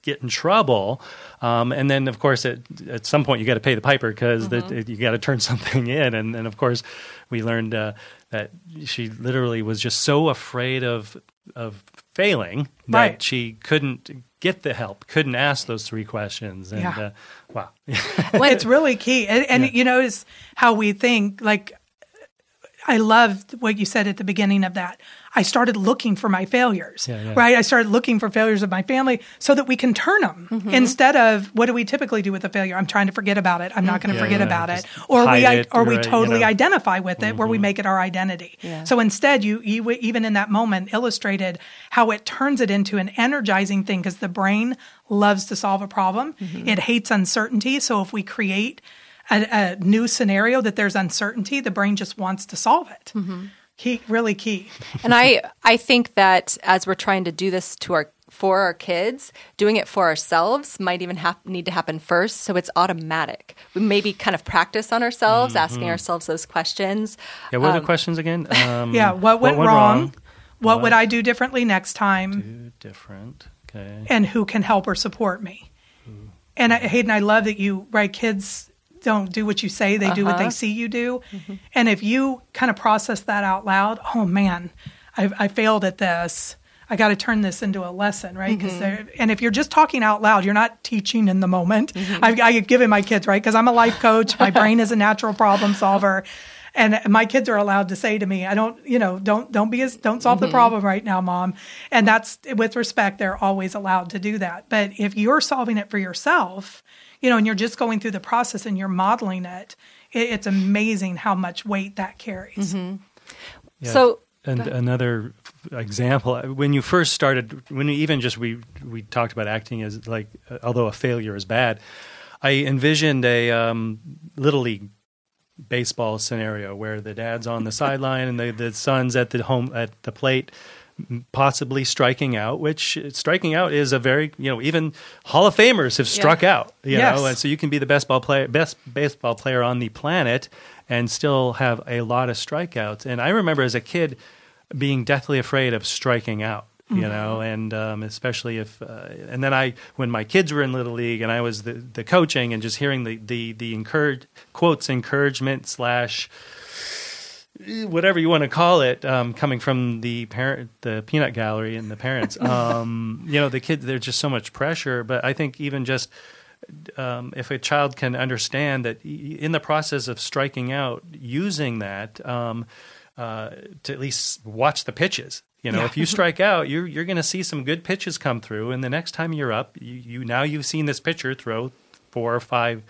get in trouble. Um, and then, of course, at, at some point, you got to pay the piper because you got to turn something in. And then, of course, we learned uh, that she literally was just so afraid of of failing that Right. she couldn't get the help, couldn't ask those three questions. And Yeah. uh, wow, it's really key. And, and you notice how we think, like, I loved what you said at the beginning of that. I started looking for my failures, Yeah, yeah. right? I started looking for failures of my family so that we can turn them Mm-hmm. instead of what do we typically do with a failure? I'm trying to forget about it. I'm not mm-hmm. going to Yeah, forget about it, or we it, or we right, you totally know. identify with it, where we mm-hmm. make it our identity. So instead, you you even in that moment illustrated how it turns it into an energizing thing because the brain loves to solve a problem. Mm-hmm. It hates uncertainty. So if we create a, a new scenario that there's uncertainty, the brain just wants to solve it. Mm-hmm. Key, really key. and I I think that as we're trying to do this to our for our kids, doing it for ourselves might even hap- need to happen first, so it's automatic. We maybe kind of practice on ourselves, mm-hmm. asking ourselves those questions. yeah. What are the um, questions again? Um, Yeah, what went, wrong? What, would I do differently next time? Do different. Okay. and who can help or support me. And I, Hayden, I love that you right. Kids don't do what you say; they do what they uh-huh. see you do. Mm-hmm. And if you kind of process that out loud, oh man, I, I failed at this. I got to turn this into a lesson, right? Because mm-hmm. and if you're just talking out loud, you're not teaching in the moment. Mm-hmm. I, I give it my kids, right? Because I'm a life coach. My brain is a natural problem solver. And my kids are allowed to say to me, "I don't, you know, don't don't be as don't solve the problem right now, mom." And that's with respect; they're always allowed to do that. But if you're solving it for yourself, you know, and you're just going through the process and you're modeling it, it it's amazing how much weight that carries. Yeah. So and another example when you first started when we even just we we talked about acting as like although a failure is bad i envisioned a um, little league baseball scenario where the dad's on the sideline and the, the son's at the home at the plate m- possibly striking out which striking out is a very you know even hall of famers have struck out you Yes. know and so you can be the best ball player best baseball player on the planet and still have a lot of strikeouts. And i remember as a kid being deathly afraid of striking out you know and um, especially if uh, and then i when my kids were in little league and i was the, the coaching and just hearing the the the encourage quotes encouragement slash whatever you want to call it, um, coming from the parent, the peanut gallery and the parents. Um, you know, the kids, there's just so much pressure. But I think even just um, if a child can understand that in the process of striking out, using that um, uh, to at least watch the pitches. You know, Yeah. if you strike out, you're you're going to see some good pitches come through, and the next time you're up, you, you now you've seen this pitcher throw four or five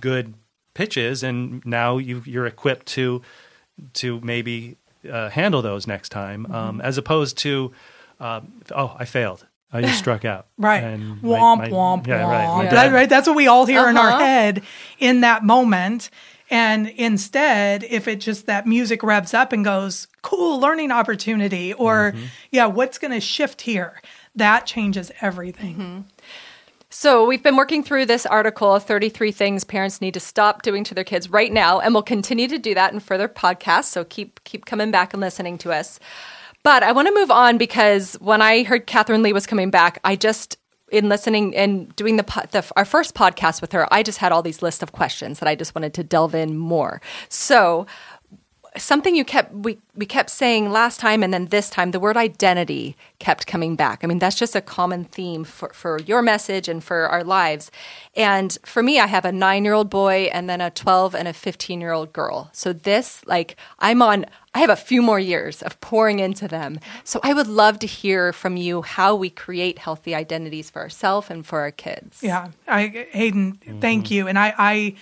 good pitches, and now you you're equipped to to maybe uh, handle those next time, um, as opposed to um, oh, I failed. I just struck out. Right. And womp, my- womp, yeah, womp. right. My That- right. That's what we all hear in our Uh-huh. head in that moment. And instead, if it just that music revs up and goes, cool learning opportunity, or Mm-hmm. yeah, what's going to shift here? That changes everything. So we've been working through this article, 33 things parents need to stop doing to their kids right now, and we'll continue to do that in further podcasts. So keep keep coming back and listening to us. But I want to move on because when I heard Catherine Lee was coming back, I just in listening and doing the, the our first podcast with her, I just had all these lists of questions that I just wanted to delve in more. So something you kept we, we kept saying last time and then this time the word identity kept coming back. I mean that's just a common theme for, for your message and for our lives. And for me i have a nine year old boy and then a 12 and a 15 year old girl. So this like i'm on i have a few more years of pouring into them. So i would love to hear from you how we create healthy identities for ourselves and for our kids. Yeah, I Hayden, thank mm-hmm. you. And I, I,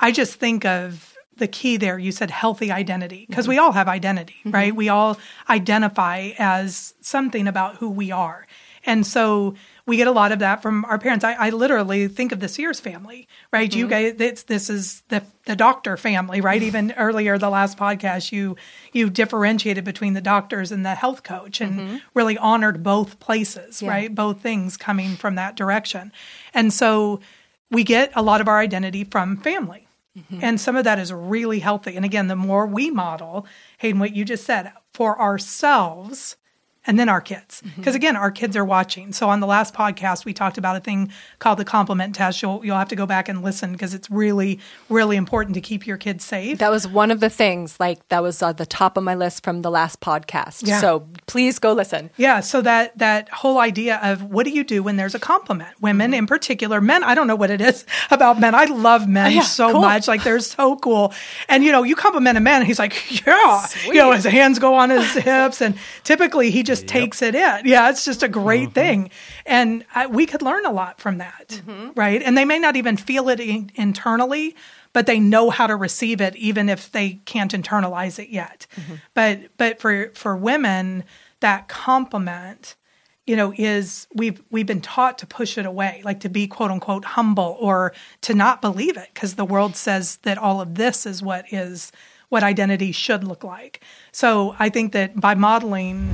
I just think of the key there. You said healthy identity because mm-hmm. we all have identity, mm-hmm. right? We all identify as something about who we are, and so we get a lot of that from our parents. I, I literally think of the Sears family, right? You mm-hmm. guys, it's, this is the the doctor family, right? Even earlier, the last podcast, you you differentiated between the doctors and the health coach, and really honored both places, Yeah. right? Both things coming from that direction, and so we get a lot of our identity from family. Mm-hmm. And some of that is really healthy. And again, the more we model, Hayden, what you just said, for ourselves and then our kids. Mm-hmm. Because again, our kids are watching. So on the last podcast, we talked about a thing called the compliment test. You'll, you'll have to go back and listen because it's really, really important to keep your kids safe. that was one of the things like that was at the top of my list from the last podcast Yeah. so please go listen Yeah, so that that whole idea of what do you do when there's a compliment? Women mm-hmm. in particular, men, I don't know what it is about men. I love men Yeah, so cool. much. Like they're so cool. And you know, you compliment a man and he's like, "Yeah." You know, his hands go on his hips and typically he just takes it in. Yeah, it's just a great mm-hmm. thing. And I, we could learn a lot from that. Mm-hmm. Right? And they may not even feel it in, internally, but they know how to receive it even if they can't internalize it yet. Mm-hmm. But but for for women, that compliment you know is we've we've been taught to push it away like to be quote unquote humble or to not believe it because the world says that all of this is what is what identity should look like. So i think that by modeling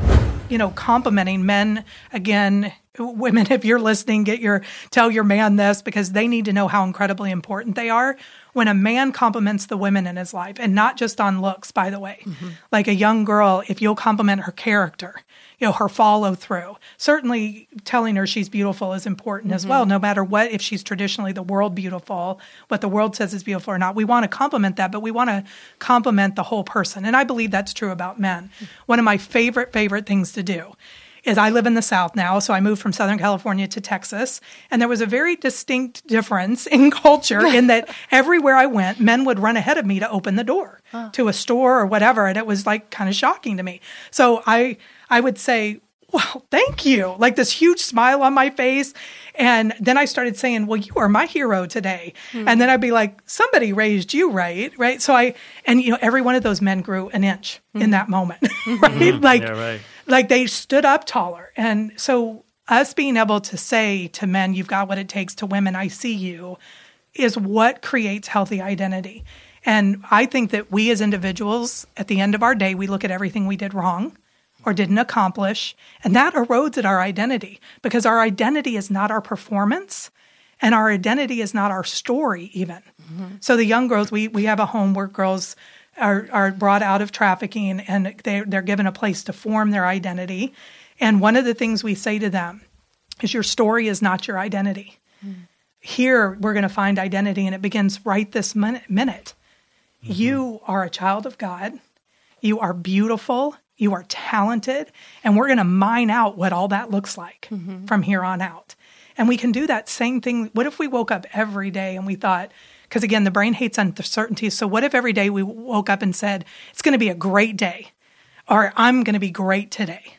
you know complimenting men again women if you're listening get your tell your man this because they need to know how incredibly important they are when a man compliments the women in his life and not just on looks by the way. Like a young girl if you'll compliment her character you know her follow through. Certainly telling her she's beautiful is important as well mm-hmm. no matter what if she's traditionally the world beautiful what the world says is beautiful or not. We want to compliment that but we want to compliment the whole person and i believe that's true about men. Mm-hmm. One of my favorite favorite things to do is I live in the South now, so I moved from Southern California to Texas, and there was a very distinct difference in culture in that everywhere I went, men would run ahead of me to open the door ah. to a store or whatever, and it was like kind of shocking to me. So I I would say, "Well, thank you," like this huge smile on my face, and then I started saying, "Well, you are my hero today," hmm. and then I'd be like, "Somebody raised you right, right?" So I and you know every one of those men grew an inch in hmm. that moment, hmm. right? Like Yeah, right. Like they stood up taller. And so us being able to say to men, you've got what it takes to women, I see you, is what creates healthy identity. And I think that we as individuals, at the end of our day, we look at everything we did wrong or didn't accomplish, and that erodes at our identity because our identity is not our performance and our identity is not our story even. Mm-hmm. So the young girls, we we have a home where girls are are brought out of trafficking and they they're given a place to form their identity. And one of the things we say to them is your story is not your identity. Hmm. Here we're going to find identity and it begins right this minute. minute. You are a child of God. You are beautiful. You are talented. And we're going to mine out what all that looks like mm-hmm. from here on out. And we can do that same thing. What if we woke up every day and we thought, because again, the brain hates uncertainty. So what if every day we woke up and said, it's going to be a great day or I'm going to be great today?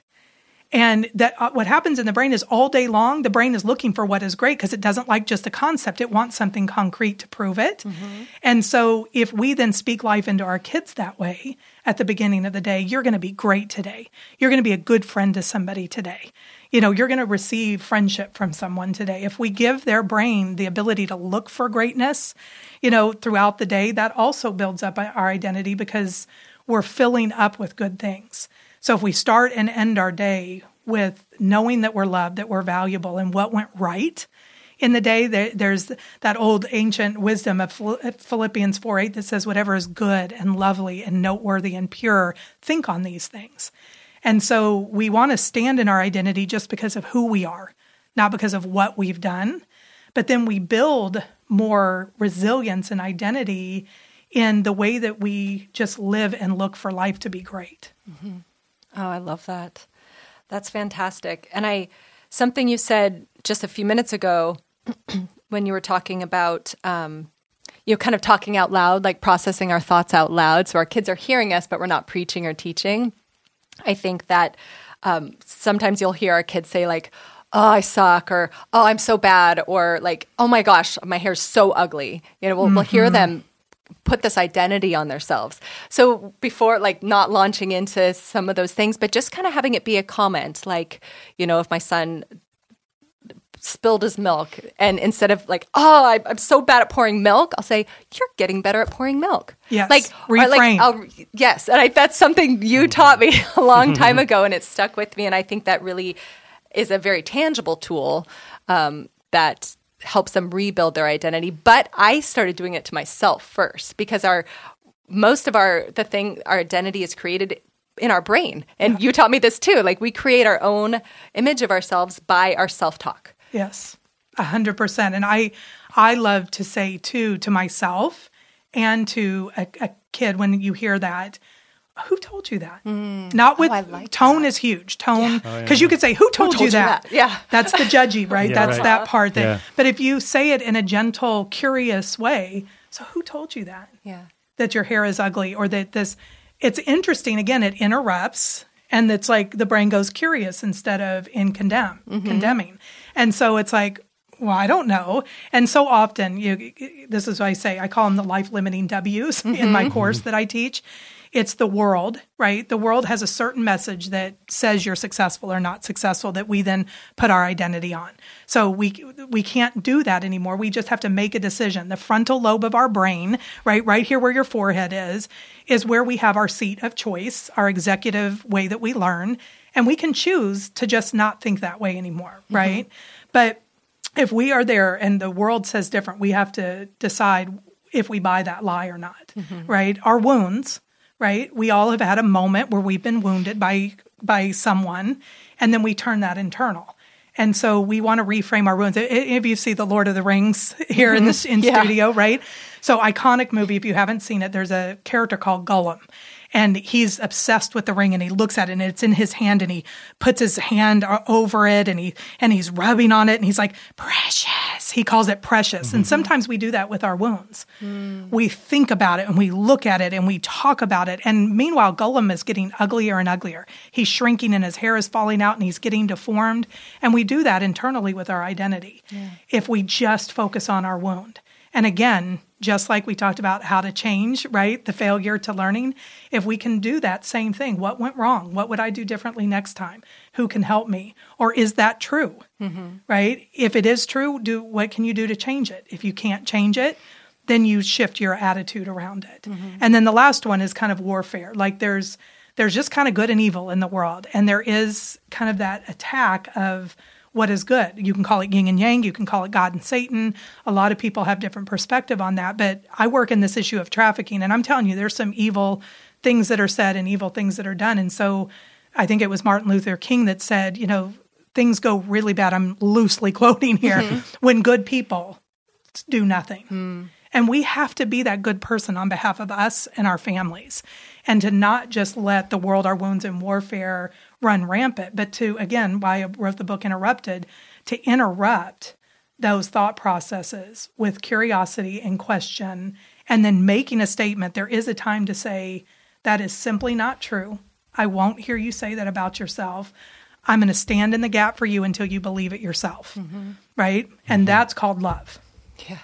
And that uh, what happens in the brain is all day long, the brain is looking for what is great because it doesn't like just a concept. It wants something concrete to prove it. Mm-hmm. And so if we then speak life into our kids that way at the beginning of the day, you're going to be great today. You're going to be a good friend to somebody today. You know, you're going to receive friendship from someone today. If we give their brain the ability to look for greatness, you know, throughout the day, that also builds up our identity because we're filling up with good things. So if we start and end our day with knowing that we're loved, that we're valuable, and what went right in the day, there's that old ancient wisdom of Philippians 4 8 that says, Whatever is good and lovely and noteworthy and pure, think on these things. And so we want to stand in our identity just because of who we are, not because of what we've done. But then we build more resilience and identity in the way that we just live and look for life to be great. Mm-hmm. Oh, I love that. That's fantastic. And I something you said just a few minutes ago when you were talking about um, you know kind of talking out loud, like processing our thoughts out loud. So our kids are hearing us, but we're not preaching or teaching. I think that um, sometimes you'll hear our kids say like, "Oh, I suck," or "Oh, I'm so bad," or like, "Oh my gosh, my hair's so ugly." You know, we'll, mm-hmm. we'll hear mm-hmm. them put this identity on themselves. So before like not launching into some of those things, but just kind of having it be a comment like, you know, if my son spilled his milk and instead of like oh I, am so bad at pouring milk i'll say you're getting better at pouring milk yes like reframe like, yes and I, that's something you taught me a long time ago and it stuck with me and i think that really is a very tangible tool um, that helps them rebuild their identity. But I started doing it to myself first because our most of our the thing our identity is created in our brain. And yeah. you taught me this too. Like we create our own image of ourselves by our self-talk. Yes. A hundred percent. And I I love to say too to myself and to a, a kid when you hear that, who told you that? Mm. Not with oh, like tone that. is huge. Tone because yeah. oh, yeah. you could say who told, who told you, that? that? Yeah, that's the judgy, right? yeah, that's right. that part. That, But if you say it in a gentle, curious way, so who told you that? Yeah, that your hair is ugly or that this. It's interesting. Again, it interrupts, and it's like the brain goes curious instead of in condemn, mm-hmm. condemning, and so it's like well, I don't know. And so often, you, this is what I say. I call them the life limiting W's mm-hmm. in my course that I teach it's the world, right? The world has a certain message that says you're successful or not successful that we then put our identity on. So we we can't do that anymore. We just have to make a decision. The frontal lobe of our brain, right, right here where your forehead is, is where we have our seat of choice, our executive way that we learn, and we can choose to just not think that way anymore, mm-hmm. right? Mm-hmm. But if we are there and the world says different, we have to decide if we buy that lie or not, mm-hmm. right? Our wounds right? We all have had a moment where we've been wounded by by someone, and then we turn that internal. And so we want to reframe our wounds. If you see the Lord of the Rings here in this in yeah. studio, right? So iconic movie. If you haven't seen it, there's a character called Gollum, and he's obsessed with the ring and he looks at it and it's in his hand and he puts his hand over it and he and he's rubbing on it and he's like precious. He calls it precious. Mm-hmm. and sometimes we do that with our wounds. Mm. we think about it and we look at it and we talk about it. And meanwhile Gollum is getting uglier and uglier. He's shrinking and his hair is falling out and he's getting deformed. And we do that internally with our identity. Yeah. if we just focus on our wound. And again just like we talked about how to change, right? The failure to learning. If we can do that same thing, what went wrong? What would I do differently next time? Who can help me? Or is that true? Mm-hmm. Right? If it is true, do what can you do to change it? If you can't change it, then you shift your attitude around it. Mm-hmm. And then the last one is kind of warfare. Like there's there's just kind of good and evil in the world, and there is kind of that attack of what is good. You can call it yin and yang, you can call it God and Satan. A lot of people have different perspective on that, but I work in this issue of trafficking and I'm telling you there's some evil things that are said and evil things that are done. And so I think it was Martin Luther King that said, you know, things go really bad. I'm loosely quoting here mm-hmm. when good people do nothing. Mm. And we have to be that good person on behalf of us and our families and to not just let the world, our wounds, and warfare run rampant, but to, again, why I wrote the book Interrupted, to interrupt those thought processes with curiosity and question, and then making a statement. There is a time to say, that is simply not true. I won't hear you say that about yourself. I'm going to stand in the gap for you until you believe it yourself. Mm-hmm. Right? And mm-hmm. that's called love. Yeah.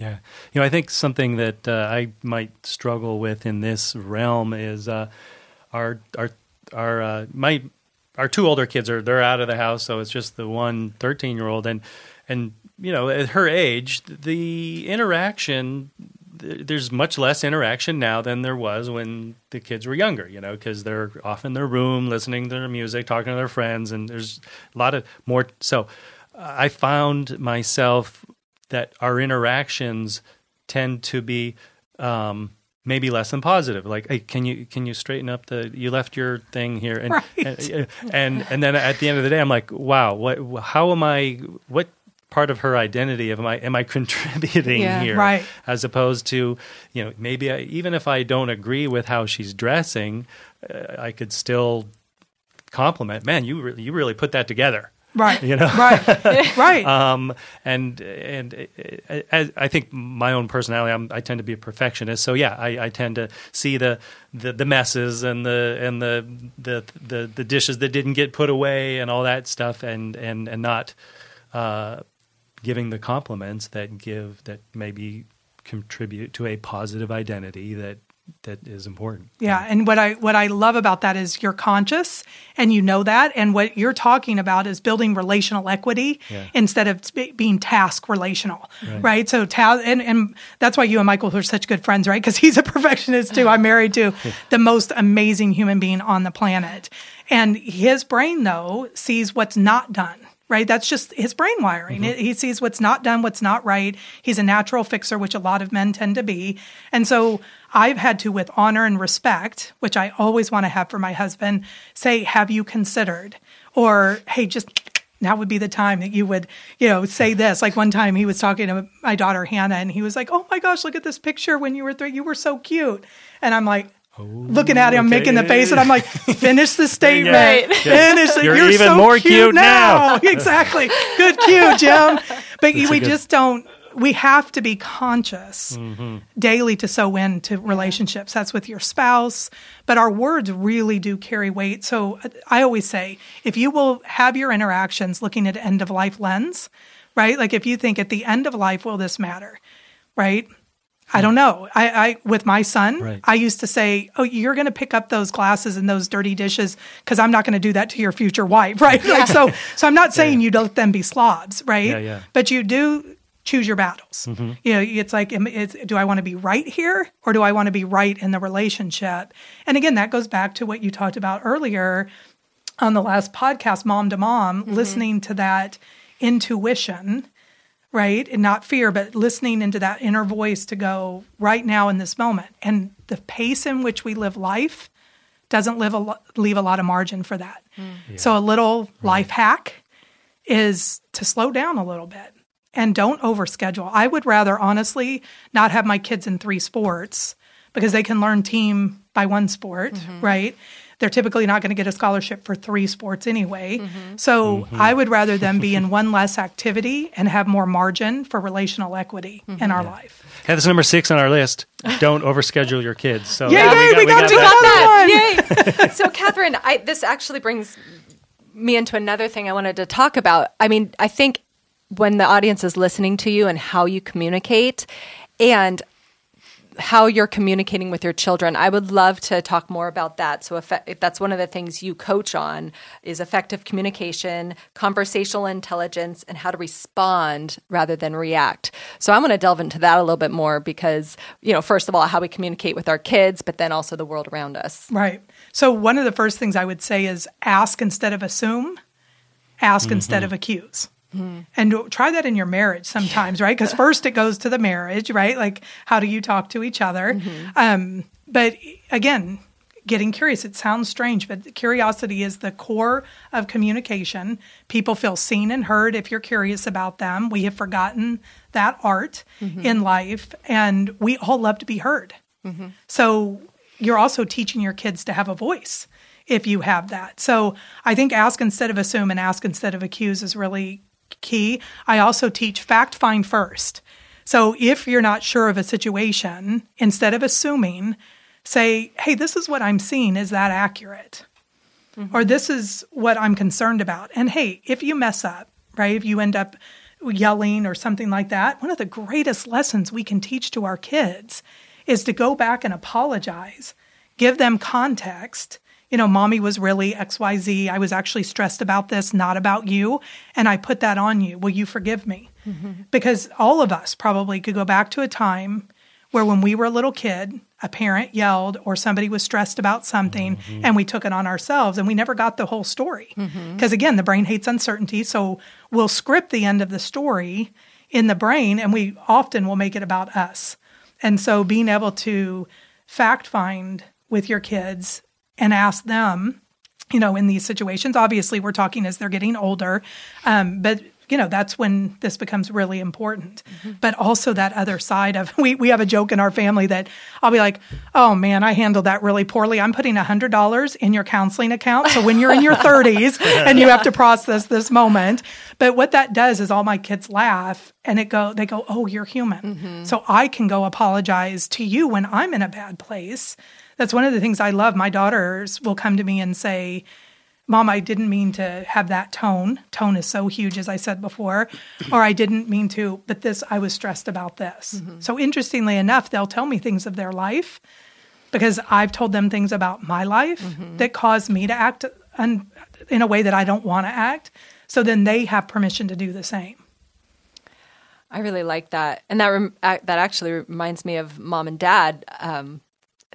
Yeah. You know, I think something that uh, I might struggle with in this realm is uh, our our our uh, my our two older kids are they're out of the house, so it's just the one 13 year old, and and you know at her age, the interaction there's much less interaction now than there was when the kids were younger. You know, because they're off in their room listening to their music, talking to their friends, and there's a lot of more. So I found myself that our interactions tend to be um, maybe less than positive. Like, hey, can you can you straighten up the? You left your thing here, and Right. and, and and then at the end of the day, I'm like, wow, what? How am I? What part of her identity am I am I contributing Yeah. here? Right. As opposed to, you know, maybe I, even if I don't agree with how she's dressing, uh, I could still compliment. Man, you really, you really put that together. Right. You know. Right. right. Um, and and uh, as I think my own personality, I'm, I tend to be a perfectionist. So yeah, I, I tend to see the, the, the messes and the and the, the the the dishes that didn't get put away and all that stuff, and and and not uh, giving the compliments that give that maybe contribute to a positive identity that that is important. Yeah, and what I what I love about that is you're conscious and you know that, and what you're talking about is building relational equity Yeah. instead of being task relational, Right. right? So ta- and and that's why you and Michael are such good friends, right? Because he's a perfectionist too. I'm married to the most amazing human being on the planet, and his brain though sees what's not done. Right, that's just his brain wiring. It- mm-hmm. He sees what's not done, what's not right. He's a natural fixer, which a lot of men tend to be, and so I've had to, with honor and respect, which I always want to have for my husband, say, Have you considered? Or, Hey, just now would be the time that you would, you know, say this. Like one time he was talking to my daughter Hannah and he was like, Oh my gosh, look at this picture when you were three. You were so cute. And I'm like, Looking at him, okay. making the face, and I'm like, finish the statement. Right. Finish it. You're You're, even so more cute, cute now." exactly. Good cue, Jim. But That's we good- just don't. We have to be conscious Mm-hmm. daily to sow into relationships. That's with your spouse, but our words really do carry weight. So uh, I always say if you will have your interactions looking at end of life lens, right? Like if you think at the end of life, will this matter, right? I don't know. I, I with my son, Right. I used to say, "Oh, you're going to pick up those glasses and those dirty dishes because I'm not going to do that to your future wife, right?" Like so. So I'm not saying you don't let them be slobs, right? Yeah, yeah. But you do choose your battles. Mm-hmm. You know, it's like, it's, do I want to be right here or do I want to be right in the relationship? And again, that goes back to what you talked about earlier on the last podcast, mom to mom, listening to that intuition, right? And not fear, but listening into that inner voice to go right now in this moment. And the pace in which we live life doesn't live a lo- leave a lot of margin for that. Mm. So a little life hack is to slow down a little bit and don't overschedule. I would rather honestly not have my kids in three sports because they can learn team by one sport, mm-hmm. right? They're typically not going to get a scholarship for three sports anyway. Mm-hmm. So mm-hmm. I would rather them be in one less activity and have more margin for relational equity in mm-hmm. our life. Hey, that's number six on our list. Don't overschedule your kids. So Yay, yay, we got to that. Yay! so, Catherine, I, this actually brings me into another thing I wanted to talk about. I mean, I think when the audience is listening to you and how you communicate and how you're communicating with your children, I would love to talk more about that. So, if, if that's one of the things you coach on, is effective communication, conversational intelligence, and how to respond rather than react. So, I'm going to delve into that a little bit more because, you know, first of all, how we communicate with our kids, but then also the world around us. Right. So one of the first things I would say is ask instead of assume, ask mm-hmm. instead of accuse. And try that in your marriage sometimes, right? Because first it goes to the marriage, right? Like, how do you talk to each other? Mm-hmm. Um, but again, getting curious. It sounds strange, but curiosity is the core of communication. People feel seen and heard if you're curious about them. We have forgotten that art mm-hmm. in life, and we all love to be heard. Mm-hmm. So you're also teaching your kids to have a voice if you have that. So I think ask instead of assume and ask instead of accuse is really key. I also teach fact find first. So if you're not sure of a situation, instead of assuming, say, hey, this is what I'm seeing. Is that accurate? Mm-hmm. Or this is what I'm concerned about. And hey, if you mess up, right, if you end up yelling or something like that, one of the greatest lessons we can teach to our kids is to go back and apologize, give them context. You know, mommy was really XYZ. I was actually stressed about this, not about you. And I put that on you. Will you forgive me? Mm-hmm. Because all of us probably could go back to a time where when we were a little kid, a parent yelled or somebody was stressed about something mm-hmm. and we took it on ourselves and we never got the whole story. Mm-hmm. Because again, the brain hates uncertainty. So we'll script the end of the story in the brain and we often will make it about us. And so being able to fact find with your kids and ask them, you know, in these situations, obviously we're talking as they're getting older, um, but you know that's when this becomes really important. But also that other side of we, we have a joke in our family that i'll be like oh man i handled that really poorly. I'm putting $100 in your counseling account so when you're in your 30s and you have to process this moment. But what that does is all my kids laugh and it go they go oh you're human. So i can go apologize to you when i'm in a bad place that's one of the things i love my daughters will come to me and say Mom, I didn't mean to have that tone. Tone is so huge, as I said before. Or I didn't mean to, but this, I was stressed about this. So, interestingly enough, they'll tell me things of their life because I've told them things about my life that caused me to act un- in a way that I don't want to act. So then they have permission to do the same. I really like that, and that rem- that actually reminds me of mom and dad. Um,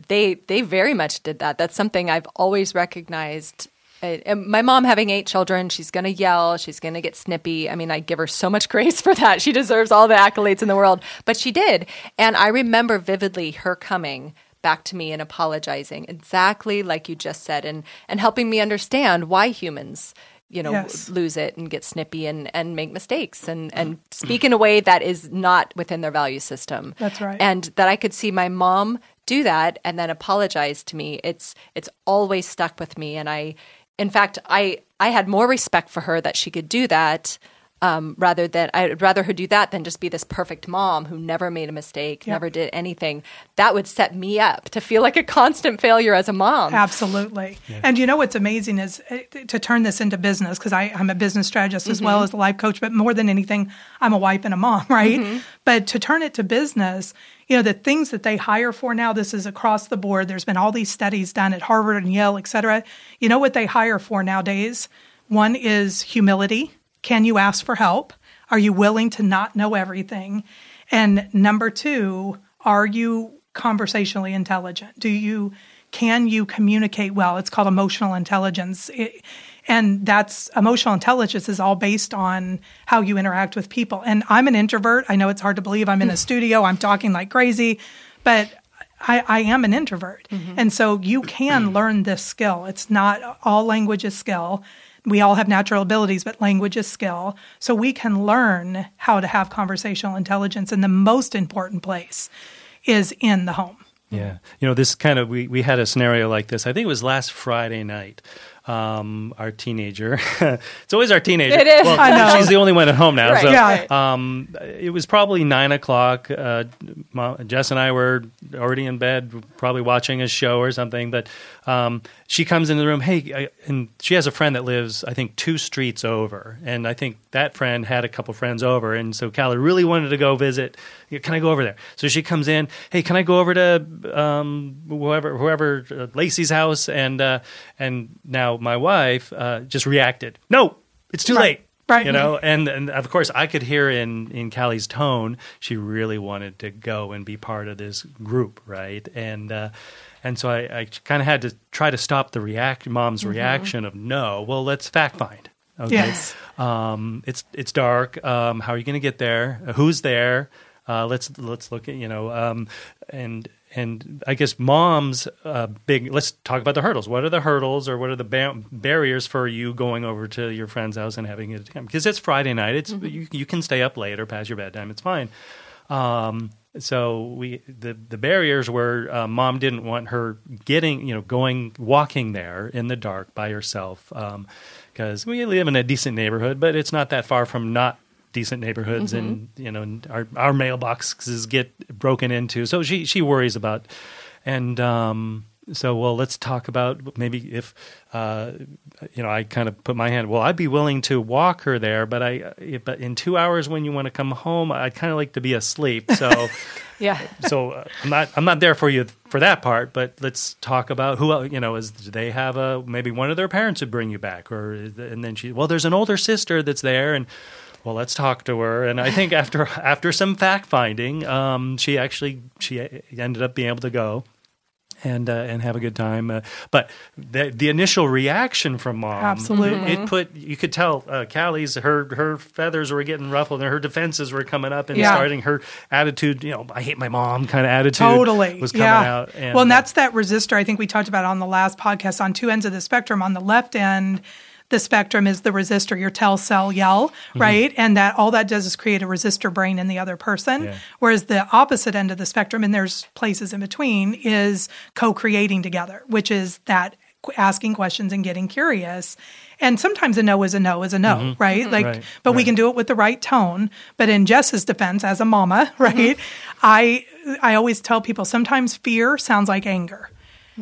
they they very much did that. That's something I've always recognized. And my mom having eight children, she's going to yell, she's going to get snippy. I mean, I give her so much grace for that. She deserves all the accolades in the world, but she did. And I remember vividly her coming back to me and apologizing exactly like you just said and and helping me understand why humans you know Yes. lose it and get snippy and and make mistakes and and speak in a way that is not within their value system That's right. and that I could see my mom do that and then apologize to me it's it's always stuck with me. And I in fact I I had more respect for her that she could do that um, rather than I'd rather her do that than just be this perfect mom who never made a mistake, Yeah. never did anything. That would set me up to feel like a constant failure as a mom. Absolutely. And you know what's amazing is uh, to turn this into business because I'm a business strategist as well as a life coach, but more than anything, I'm a wife and a mom, right? But to turn it to business, you know, the things that they hire for now, this is across the board. There's been all these studies done at Harvard and Yale, et cetera. You know what they hire for nowadays? One is humility. Can you ask for help? Are you willing to not know everything? And number two, are you conversationally intelligent? Do you can you communicate well? It's called emotional intelligence. It- and that's emotional intelligence is all based on how you interact with people. And I'm an introvert. I know it's hard to believe I'm in a hmm. studio, I'm talking like crazy, but I, I am an introvert. Mm-hmm. And so you can learn this skill. It's not all language is skill. We all have natural abilities, but language is skill. So we can learn how to have conversational intelligence. And the most important place is in the home. Yeah. You know, this kind of, we, we had a scenario like this. I think it was last Friday night. Um, our teenager, it's always our teenager. It is. Well, I know. she's the only one at home now. Right, so, right. um, it was probably nine o'clock. Uh, Mom, Jess and I were already in bed, probably watching a show or something. But um, she comes into the room. Hey, I, and she has a friend that lives, I think, two streets over, and I think that friend had a couple friends over, and so Callie really wanted to go visit. Can I go over there? So she comes in. Hey, can I go over to um, whoever, whoever uh, Lacey's house? And uh, and now my wife uh, just reacted. No, it's too late. Right. You know, and and of course I could hear in in Callie's tone she really wanted to go and be part of this group, right? And uh, and so I, I kind of had to try to stop the react mom's reaction of no. Well, let's fact find. Okay. Yes. Um, it's it's dark. Um, how are you going to get there? Who's there? Uh, let's let's look at you know, um, and and I guess mom's uh, big. Let's talk about the hurdles. What are the hurdles, or what are the ba- barriers for you going over to your friend's house and having a time? Because it's Friday night. It's you, you can stay up late or past your bedtime. It's fine. Um, so we the the barriers were uh, mom didn't want her getting you know going walking there in the dark by herself because we live in a decent neighborhood, but it's not that far from not decent neighborhoods and you know our our mailboxes get broken into. So she she worries about and um so well let's talk about maybe if uh you know I kind of put my hand well I'd be willing to walk her there but I but in 2 hours when you want to come home I'd kind of like to be asleep. So Yeah. so uh, I'm not I'm not there for you for that part, but let's talk about who you know is do they have a maybe one of their parents would bring you back or and then she well there's an older sister that's there and well let's talk to her and I think after after some fact finding um, she actually she ended up being able to go and uh, and have a good time. Uh, but the the initial reaction from mom, Absolutely. it put you could tell uh, Callie's her her feathers were getting ruffled and her defenses were coming up and Yeah. starting her attitude. You know, I hate my mom kind of attitude. totally was coming yeah. out. And, well, and that's that resistor I think we talked about on the last podcast on two ends of the spectrum. On the left end, the spectrum is the resistor, your tell, sell, yell, Mm-hmm. right? And that all that does is create a resistor brain in the other person. Yeah. Whereas the opposite end of the spectrum, and there's places in between, is co-creating together, which is that asking questions and getting curious. And sometimes a no is a no is a no, mm-hmm. right? Mm-hmm. Like, Right, but we can do it with the right tone. But in Jess's defense, as a mama, right, mm-hmm. I I always tell people sometimes fear sounds like anger.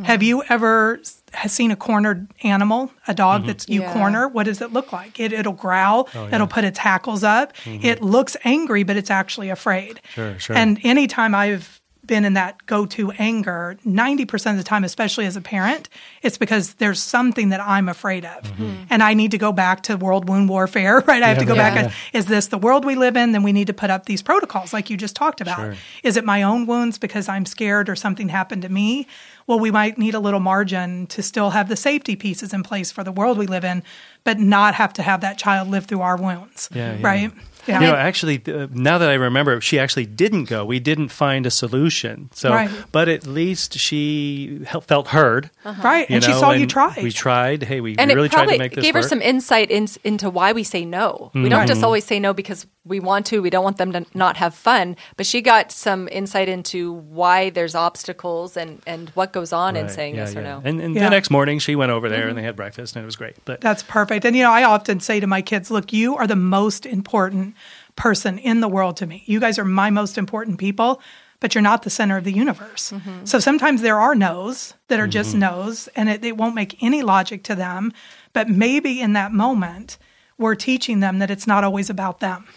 Have you ever has seen a cornered animal, a dog Mm-hmm. that's you Yeah. corner? What does it look like? It, it'll growl. Oh, yeah. It'll put its hackles up. It looks angry, but it's actually afraid. Mm-hmm. Sure, sure. And anytime I've been in that go-to anger, 90% of the time, especially as a parent, it's because there's something that I'm afraid of. And I need to go back to world wound warfare, right? I have to go Mm-hmm. Yeah, back yeah. and is this the world we live in? Then we need to put up these protocols like you just talked about. Sure. Is it my own wounds because I'm scared or something happened to me? Well, we might need a little margin to still have the safety pieces in place for the world we live in, but not have to have that child live through our wounds. Yeah, yeah. Right? Yeah. You know, actually, uh, now that I remember, she actually didn't go. We didn't find a solution. So, Right. but at least she he- felt heard. Uh-huh. right. you And she know, saw you try. We tried. Hey, we and really tried to make this gave work. her some insight in, into why we say no. We don't just mm-hmm. always say no because we want to. We don't want them to not have fun. But she got some insight into why there's obstacles and, and what goes on in saying yeah, yes or no. And, and Yeah. the next morning, she went over there mm-hmm. and they had breakfast and it was great. But That's perfect. And you know, I often say to my kids, look, you are the most important person in the world to me. You guys are my most important people, but you're not the center of the universe. So sometimes there are no's that are just no's and it, it won't make any logic to them. But maybe in that moment, we're teaching them that it's not always about them.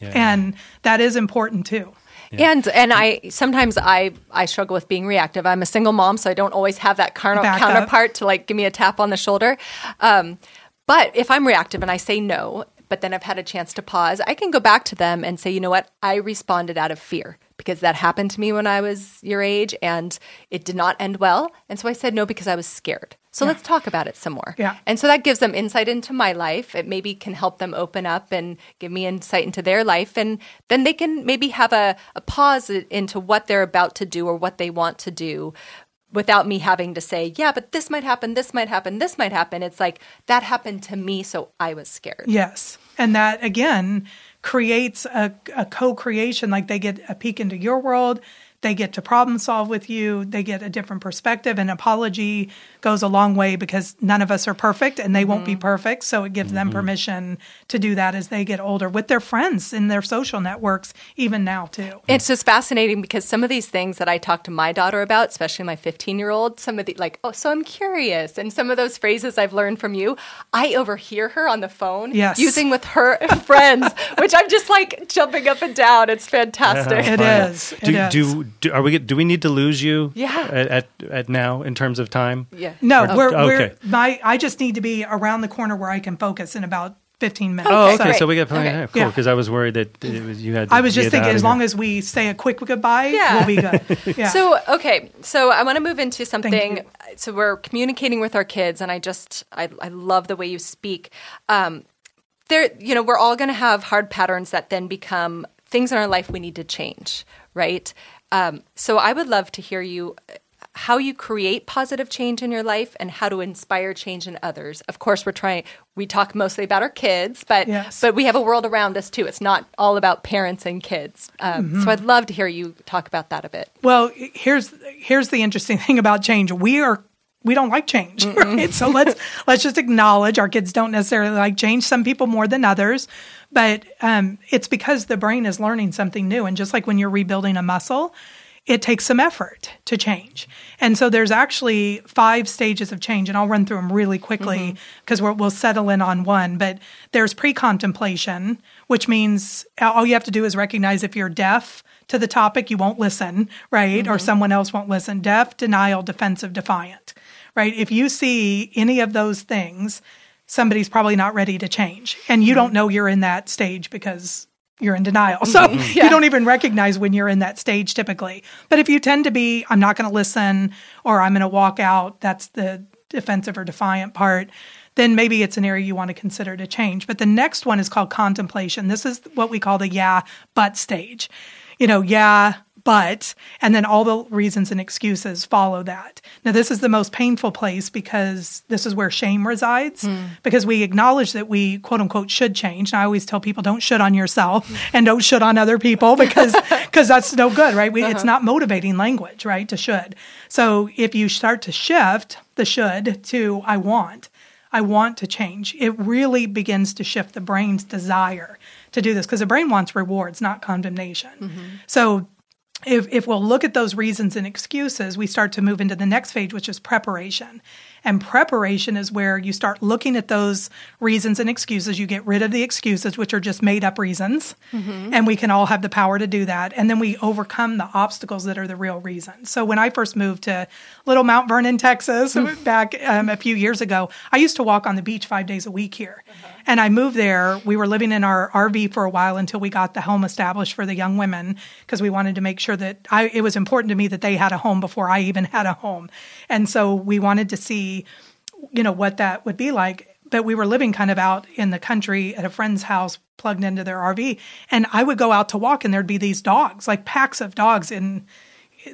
And that is important too. And and I sometimes I I struggle with being reactive. I'm a single mom, so I don't always have that counter, Back up. counterpart to like give me a tap on the shoulder. Um, but if I'm reactive and I say no, but then I've had a chance to pause, I can go back to them and say, you know what, I responded out of fear because that happened to me when I was your age and it did not end well. And so I said no because I was scared. So let's talk about it some more. Yeah. And so that gives them insight into my life. It maybe can help them open up and give me insight into their life. And then they can maybe have a, a pause into what they're about to do or what they want to do without me having to say, yeah, but this might happen, this might happen, this might happen. It's like that happened to me, so I was scared. Yes. And that again creates a, a co creation. Like they get a peek into your world, they get to problem solve with you, they get a different perspective. And apology goes a long way because none of us are perfect and they won't be mm-hmm. perfect. So it gives them mm-hmm. permission to do that as they get older with their friends in their social networks, even now, too. It's just fascinating because some of these things that I talk to my daughter about, especially my 15 year old, some of the like, oh, so I'm curious. And some of those phrases I've learned from you, I overhear her on the phone Yes. using with her friends, which I'm just like jumping up and down. It's fantastic. It is. It do, is. do do are we do we need to lose you? Yeah. At, at at now in terms of time. Yeah. No, Oh, we're, we're okay. my. I just need to be around the corner where I can focus in about fifteen minutes. Oh, Okay, okay. great. So we got plenty. Okay. of Cool. Yeah. Because I was worried that it was, you had. To I was just thinking, of as here. long as we say a quick goodbye, Yeah. we'll be good. Yeah. So okay, so I want to move into something. you. So we're communicating with our kids, and I just I, I love the way you speak. Um, there, you know, we're all going to have hard patterns that then become things in our life we need to change, right? Um, so I would love to hear you uh, how you create positive change in your life and how to inspire change in others. Of course, we're trying. We talk mostly about our kids, but Yes. but we have a world around us too. It's not all about parents and kids. Um, Mhm. So I'd love to hear you talk about that a bit. Well, here's here's the interesting thing about change. We are we don't like change, right? So let's let's just acknowledge our kids don't necessarily like change. Some people more than others, but um, it's because the brain is learning something new. And just like when you're rebuilding a muscle, it takes some effort to change. And so there's actually five stages of change, and I'll run through them really quickly because we will settle in on one. But there's pre contemplation, which means all you have to do is recognize if you're deaf to the topic, you won't listen, right? Or someone else won't listen. Deaf, denial, defensive, defiant, right? If you see any of those things, somebody's probably not ready to change. And you don't know you're in that stage because you're in denial. So Mhm. you don't even recognize when you're in that stage typically. But if you tend to be, I'm not going to listen or I'm going to walk out, that's the defensive or defiant part, then maybe it's an area you want to consider to change. But the next one is called contemplation. This is what we call the yeah, but stage. You know, yeah, but, and then all the reasons and excuses follow that. Now, this is the most painful place because this is where shame resides, hmm. because we acknowledge that we, quote unquote, should change. And I always tell people don't shit on yourself hmm. and don't shit on other people because because that's no good, right? We, It's Uh-huh. not motivating language, right? To should. So if you start to shift the should to I want, I want to change, it really begins to shift the brain's desire to do this because the brain wants rewards, not condemnation. Mm-hmm. So if, if we'll look at those reasons and excuses, we start to move into the next phase, which is preparation. And preparation is where you start looking at those reasons and excuses. You get rid of the excuses, which are just made up reasons. Mm-hmm. And we can all have the power to do that. And then we overcome the obstacles that are the real reasons. So when I first moved to Little Mount Vernon, Texas, hmm. back um, a few years ago, I used to walk on the beach five days a week here. Uh-huh. And I moved there. We were living in our RV for a while until we got the home established for the young women because we wanted to make sure that I, it was important to me that they had a home before I even had a home. And so we wanted to see, you know, what that would be like. But we were living kind of out in the country at a friend's house plugged into their RV. And I would go out to walk and there'd be these dogs, like packs of dogs in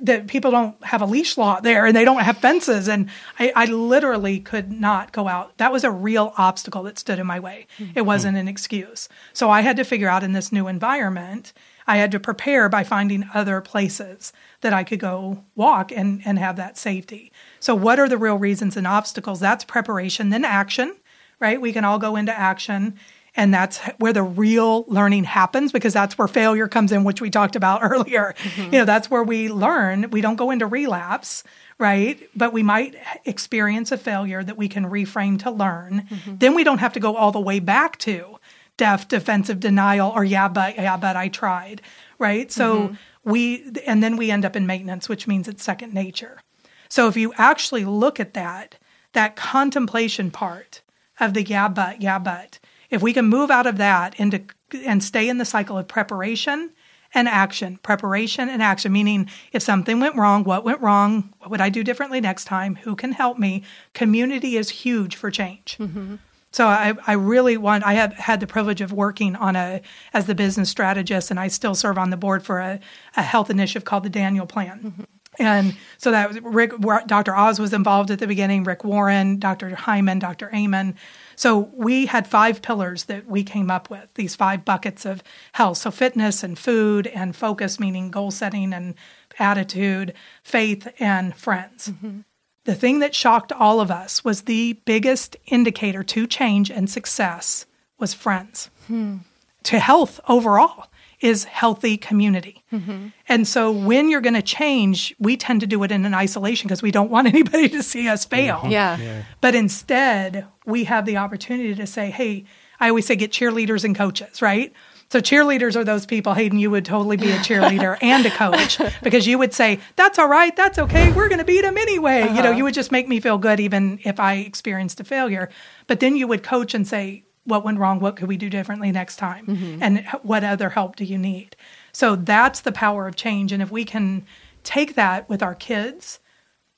that people don't have a leash law there and they don't have fences. And I, I literally could not go out. That was a real obstacle that stood in my way. It wasn't an excuse. So i had to figure out in this new environment i had to prepare by finding other places that i could go walk and, and have that safety. So what are the real reasons and obstacles? That's preparation then action right? We can all go into action and that's where the real learning happens because that's where failure comes in which we talked about earlier. Mm-hmm. You know that's where we learn. We don't go into relapse right? But we might experience a failure that we can reframe to learn. Mm-hmm. Then we don't have to go all the way back to deaf defensive denial or yeah but yeah but i tried right? So mm-hmm. we and then we end up in maintenance which means it's second nature. So if you actually look at that that contemplation part of the yeah but yeah but if we can move out of that into and stay in the cycle of preparation and action preparation and action meaning if something went wrong what went wrong what would i do differently next time who can help me community is huge for change. Mm-hmm. So I, I really want I have had the privilege of working on a as the business strategist and I still serve on the board for a, a health initiative called the Daniel Plan. Mm-hmm. And so that was Rick Dr. Oz was involved at the beginning, Rick Warren, Dr. Hyman, Dr. Amen. So we had five pillars that we came up with, these five buckets of health. So fitness and food and focus, meaning goal setting and attitude, faith and friends. Mm-hmm. The thing that shocked all of us was the biggest indicator to change and success was friends. Hmm. To health overall is healthy community. Mm-hmm. And so when you're going to change, we tend to do it in an isolation because we don't want anybody to see us fail. Yeah. But instead, we have the opportunity to say, hey, I always say get cheerleaders and coaches, right? So cheerleaders are those people, Hayden, you would totally be a cheerleader and a coach because you would say, that's all right, that's okay, we're going to beat them anyway. You know, uh-huh. you would just make me feel good even if I experienced a failure. But then you would coach and say, what went wrong? What could we do differently next time? Mm-hmm. And what other help do you need? So that's the power of change. And if we can take that with our kids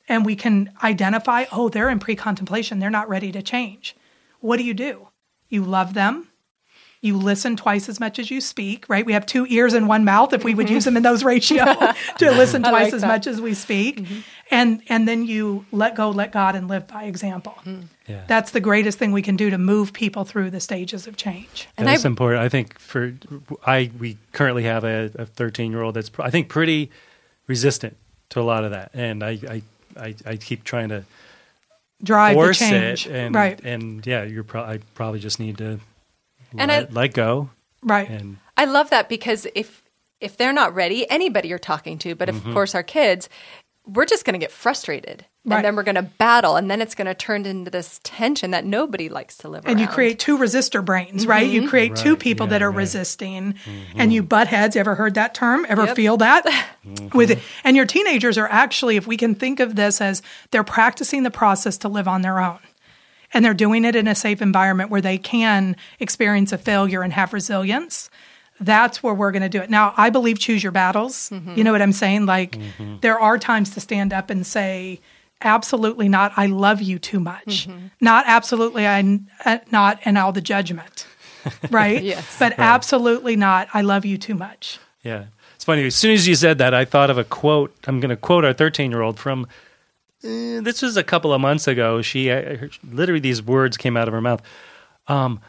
and we can identify, oh, they're in pre contemplation, they're not ready to change. What do you do? You love them, You listen twice as much as you speak, right? We have two ears and one mouth if we would use them in those ratio to listen twice like as that. much as we speak. Mm-hmm. And and then you let go, let God and live by example. Mm-hmm. Yeah. That's the greatest thing we can do to move people through the stages of change. And That's I- important. I think for I we currently have a 13 year old that's I think pretty resistant to a lot of that, and I I, I, I keep trying to Drive the change. it, and right. and yeah, you're pro- I probably just need to And I- let, let go, Right. and I love that because if if they're not ready, anybody you're talking to, but Mm-hmm. of course our kids, we're just going to get frustrated, Right. and then we're going to battle, and then it's going to turn into this tension that nobody likes to live and you create two resistor brains, right? You create two people yeah, that are right. resisting, and you butt heads. Ever heard that term? Ever Yep. feel that? With and your teenagers are actually, if we can think of this as they're practicing the process to live on their own, and they're doing it in a safe environment where they can experience a failure and have resilience. That's where we're going to do it. Now, I believe choose your battles. Mm-hmm. You know what I'm saying? Like, mm-hmm. there are times to stand up and say, absolutely not, I love you too much. Mm-hmm. Not absolutely, I uh, not, and all the judgment. Right? Yes. But absolutely not, I love you too much. yeah, it's funny. As soon as you said that, I thought of a quote. I'm going to quote our 13 year old from. Uh, this was a couple of months ago. She uh, literally these words came out of her mouth. Um,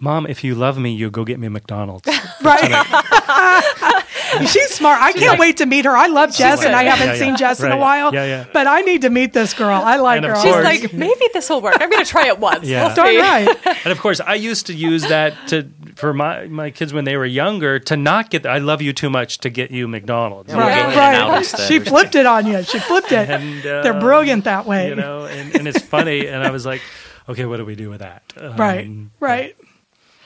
Mom, if you love me, you go get me a McDonald's. Right? She's smart. I can't wait to meet her. I love Jess, like- and I haven't Yeah, yeah. seen Jess in a while. Yeah, yeah. But I need to meet this girl. I like And of her. She's course- like, maybe this will work. I'm going to try it once. Yeah. We'll darn right. And of course, I used to use that to for my my kids when they were younger to not get. I love you too much to get you McDonald's. Right, go in and out right. She flipped it on you. She flipped it. And, uh, They're brilliant that way. You know, and, and it's funny. And I was like, okay, what do we do with that? right, Um, right.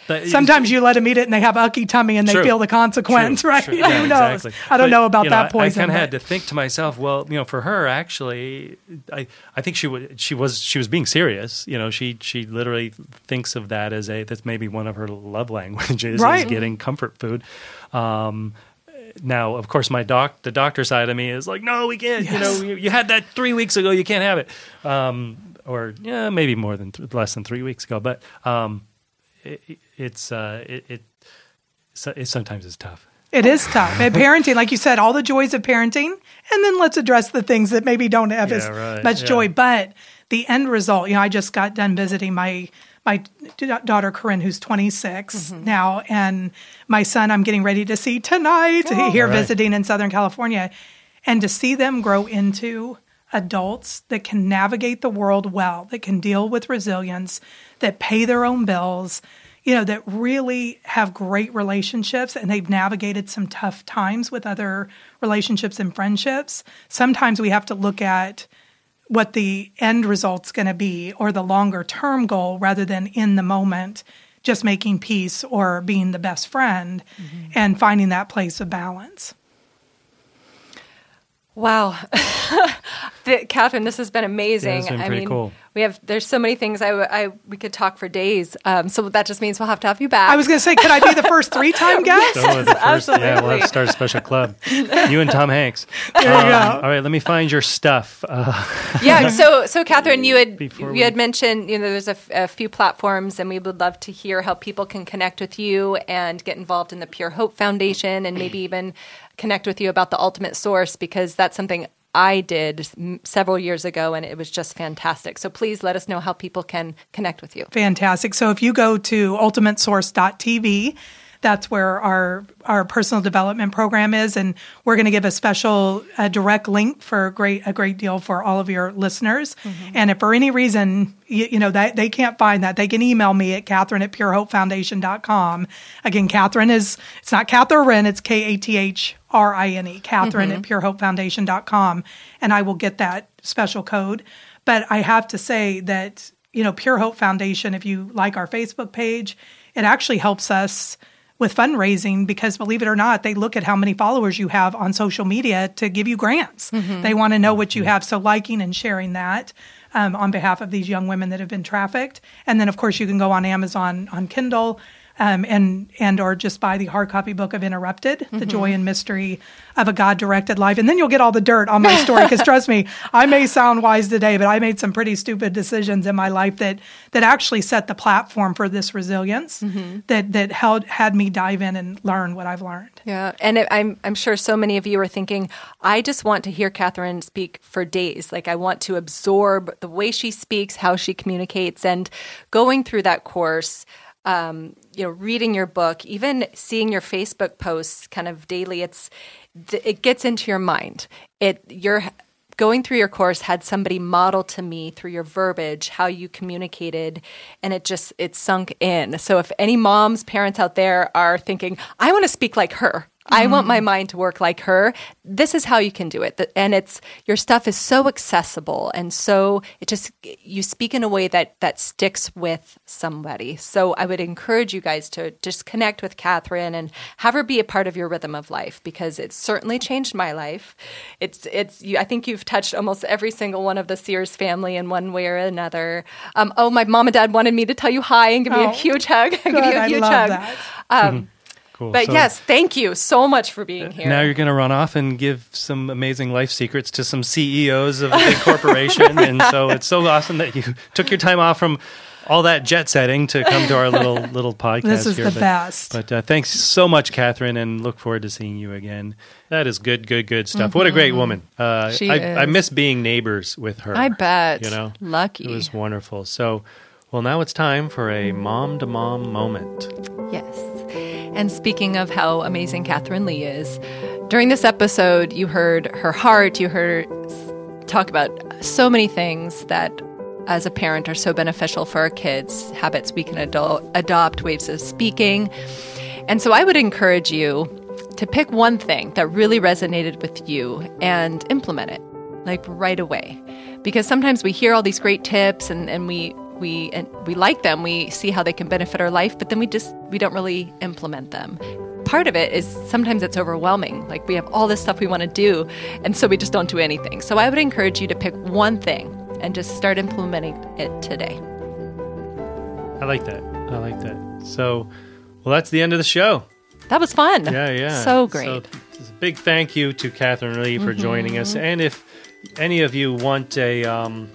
But- Sometimes you let them eat it and they have ucky tummy and they True. feel the consequence, True, right? true. Who knows? exactly. I don't But, know about you know, that poison. I kind of had to think to myself, well, you know, for her, actually, I, I think she would, she was, she was being serious. You know, she, she literally thinks of that as a, that's maybe one of her love languages Right. is getting comfort food. Um, now, of course, my doc, the doctor side of me is like, no, we can't. You know, you, you had that three weeks ago. You can't have it. Um, or yeah, maybe more than th- less than three weeks ago. But um, it, it's uh, it, it, so- it sometimes is tough. It is tough. And parenting, like you said, all the joys of parenting, and then let's address the things that maybe don't have as right. much Yeah. joy. But the end result, you know, I just got done visiting my my daughter Corinne, who's 26 now, and my son, I'm getting ready to see tonight here All right. visiting in Southern California, and to see them grow into adults that can navigate the world well, that can deal with resilience, that pay their own bills, you know, that really have great relationships and they've navigated some tough times with other relationships and friendships. Sometimes we have to look at what the end result's going to be or the longer term goal rather than in the moment just making peace or being the best friend mm-hmm. and finding that place of balance. Wow. The- Kathrine, this has been amazing. Yeah, it's been I pretty mean, cool. we have there's so many things I, I we could talk for days. Um, so that just means we'll have to have you back. I was going to say, could I be the first three time guest? So the first, yeah, we'll have to start a special club. You and Tom Hanks. There you Um, go. All right, let me find your stuff. Uh, yeah. So, so Kathrine, you had Before you we- had mentioned you know there's a, f- a few platforms, and we would love to hear how people can connect with you and get involved in the Pure Hope Foundation, and maybe even connect with you about the Ultimate Source because that's something I did several years ago, and it was just fantastic. So please let us know how people can connect with you. Fantastic. So if you go to ultimatesource.tv, that's where our our personal development program is, and we're going to give a special uh, direct link for a great a great deal for all of your listeners. And if for any reason you, you know that they can't find that, they can email me at Kathrine at purehopefoundation.com. Again, Kathrine is it's not Catherine, it's K A T H R I N E, Kathrine at mm-hmm. purehopefoundation.com, and I will get that special code. But I have to say that you know, Pure Hope Foundation, if you like our Facebook page, it actually helps us with fundraising because believe it or not, they look at how many followers you have on social media to give you grants. Mm-hmm. They want to know what you mm-hmm. have. So liking and sharing that um, on behalf of these young women that have been trafficked. And then, of course, you can go on Amazon on Kindle. Um, and and or just buy the hard copy book of Interrupted, The Mm-hmm. Joy and Mystery of a God Directed Life, and then you'll get all the dirt on my story. Because trust me, I may sound wise today, but I made some pretty stupid decisions in my life that that actually set the platform for this resilience Mm-hmm. that that held had me dive in and learn what I've learned. Yeah, and it, I'm I'm sure so many of you are thinking, I just want to hear Kathrine speak for days. Like I want to absorb the way she speaks, how she communicates, and going through that course. Um, you know, reading your book, even seeing your Facebook posts, kind of daily. It's it gets into your mind. It you're going through your course had somebody model to me through your verbiage how you communicated and it just it sunk in so if any moms parents out there are thinking i want to speak like her i want my mind to work like her. This is how you can do it. And it's your stuff is so accessible and so it just you speak in a way that that sticks with somebody. So i would encourage you guys to just connect with kathrine and have her be a part of your rhythm of life because it's certainly changed my life. It's it's you, i think you've touched almost every single one of the sears family in one way or another. Um, oh my mom and dad wanted me to tell you hi and give me Oh, a huge hug. Give you good. a I huge love hug. that. um, Cool. but So yes thank you so much for being here Now you're going to run off and give some amazing life secrets to some CEOs of a big corporation, and so it's so awesome that you took your time off from all that jet setting to come to our little little podcast. This is here. the but, best. But uh, thanks so much, Kathrine, and look forward to seeing you again. That is good, good, good stuff. What a great woman! Uh, Mm-hmm. She I, I miss being neighbors with her. I bet. You know, Lucky. It was wonderful. So, well, now it's time for a mom to mom moment. Yes. And speaking of how amazing Kathrine Lee is, during this episode, you heard her heart, you heard her talk about so many things that, as a parent, are so beneficial for our kids habits we can ado- adopt, ways of speaking. And so I would encourage you to pick one thing that really resonated with you and implement it, like right away. Because sometimes we hear all these great tips and, and we we and we like them we see how they can benefit our life but then we just we don't really implement them part of it is sometimes it's overwhelming like we have all this stuff we want to do and so we just don't do anything so i would encourage you to pick one thing and just start implementing it today I like that. I like that. So, well, that's the end of the show. that was fun Yeah, yeah. so great So, big thank you to Kathrine Lee for joining us. Mm-hmm. And if any of you want a um,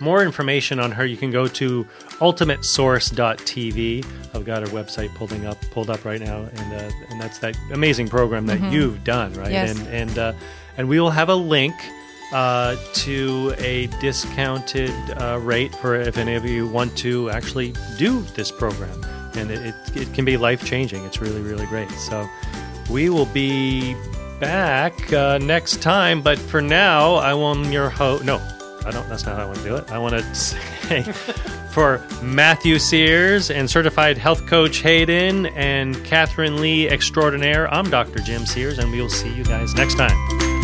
more information on her, you can go to ultimatesource.tv. I've got her website pulling up, pulled up right now, and uh, and that's that amazing program that you've done, right? Mm-hmm. Yes. And and uh, and we will have a link. Uh, to a discounted uh, rate for if any of you want to actually do this program, and it, it, it can be life changing. It's really really great. So we will be back uh, next time. But for now, I want your host. No, I don't. That's not how I want to do it. I want to say for Matthew Sears and certified health coach Hayden and Kathrine Lee extraordinaire. I'm Dr. Jim Sears, and we will see you guys next time.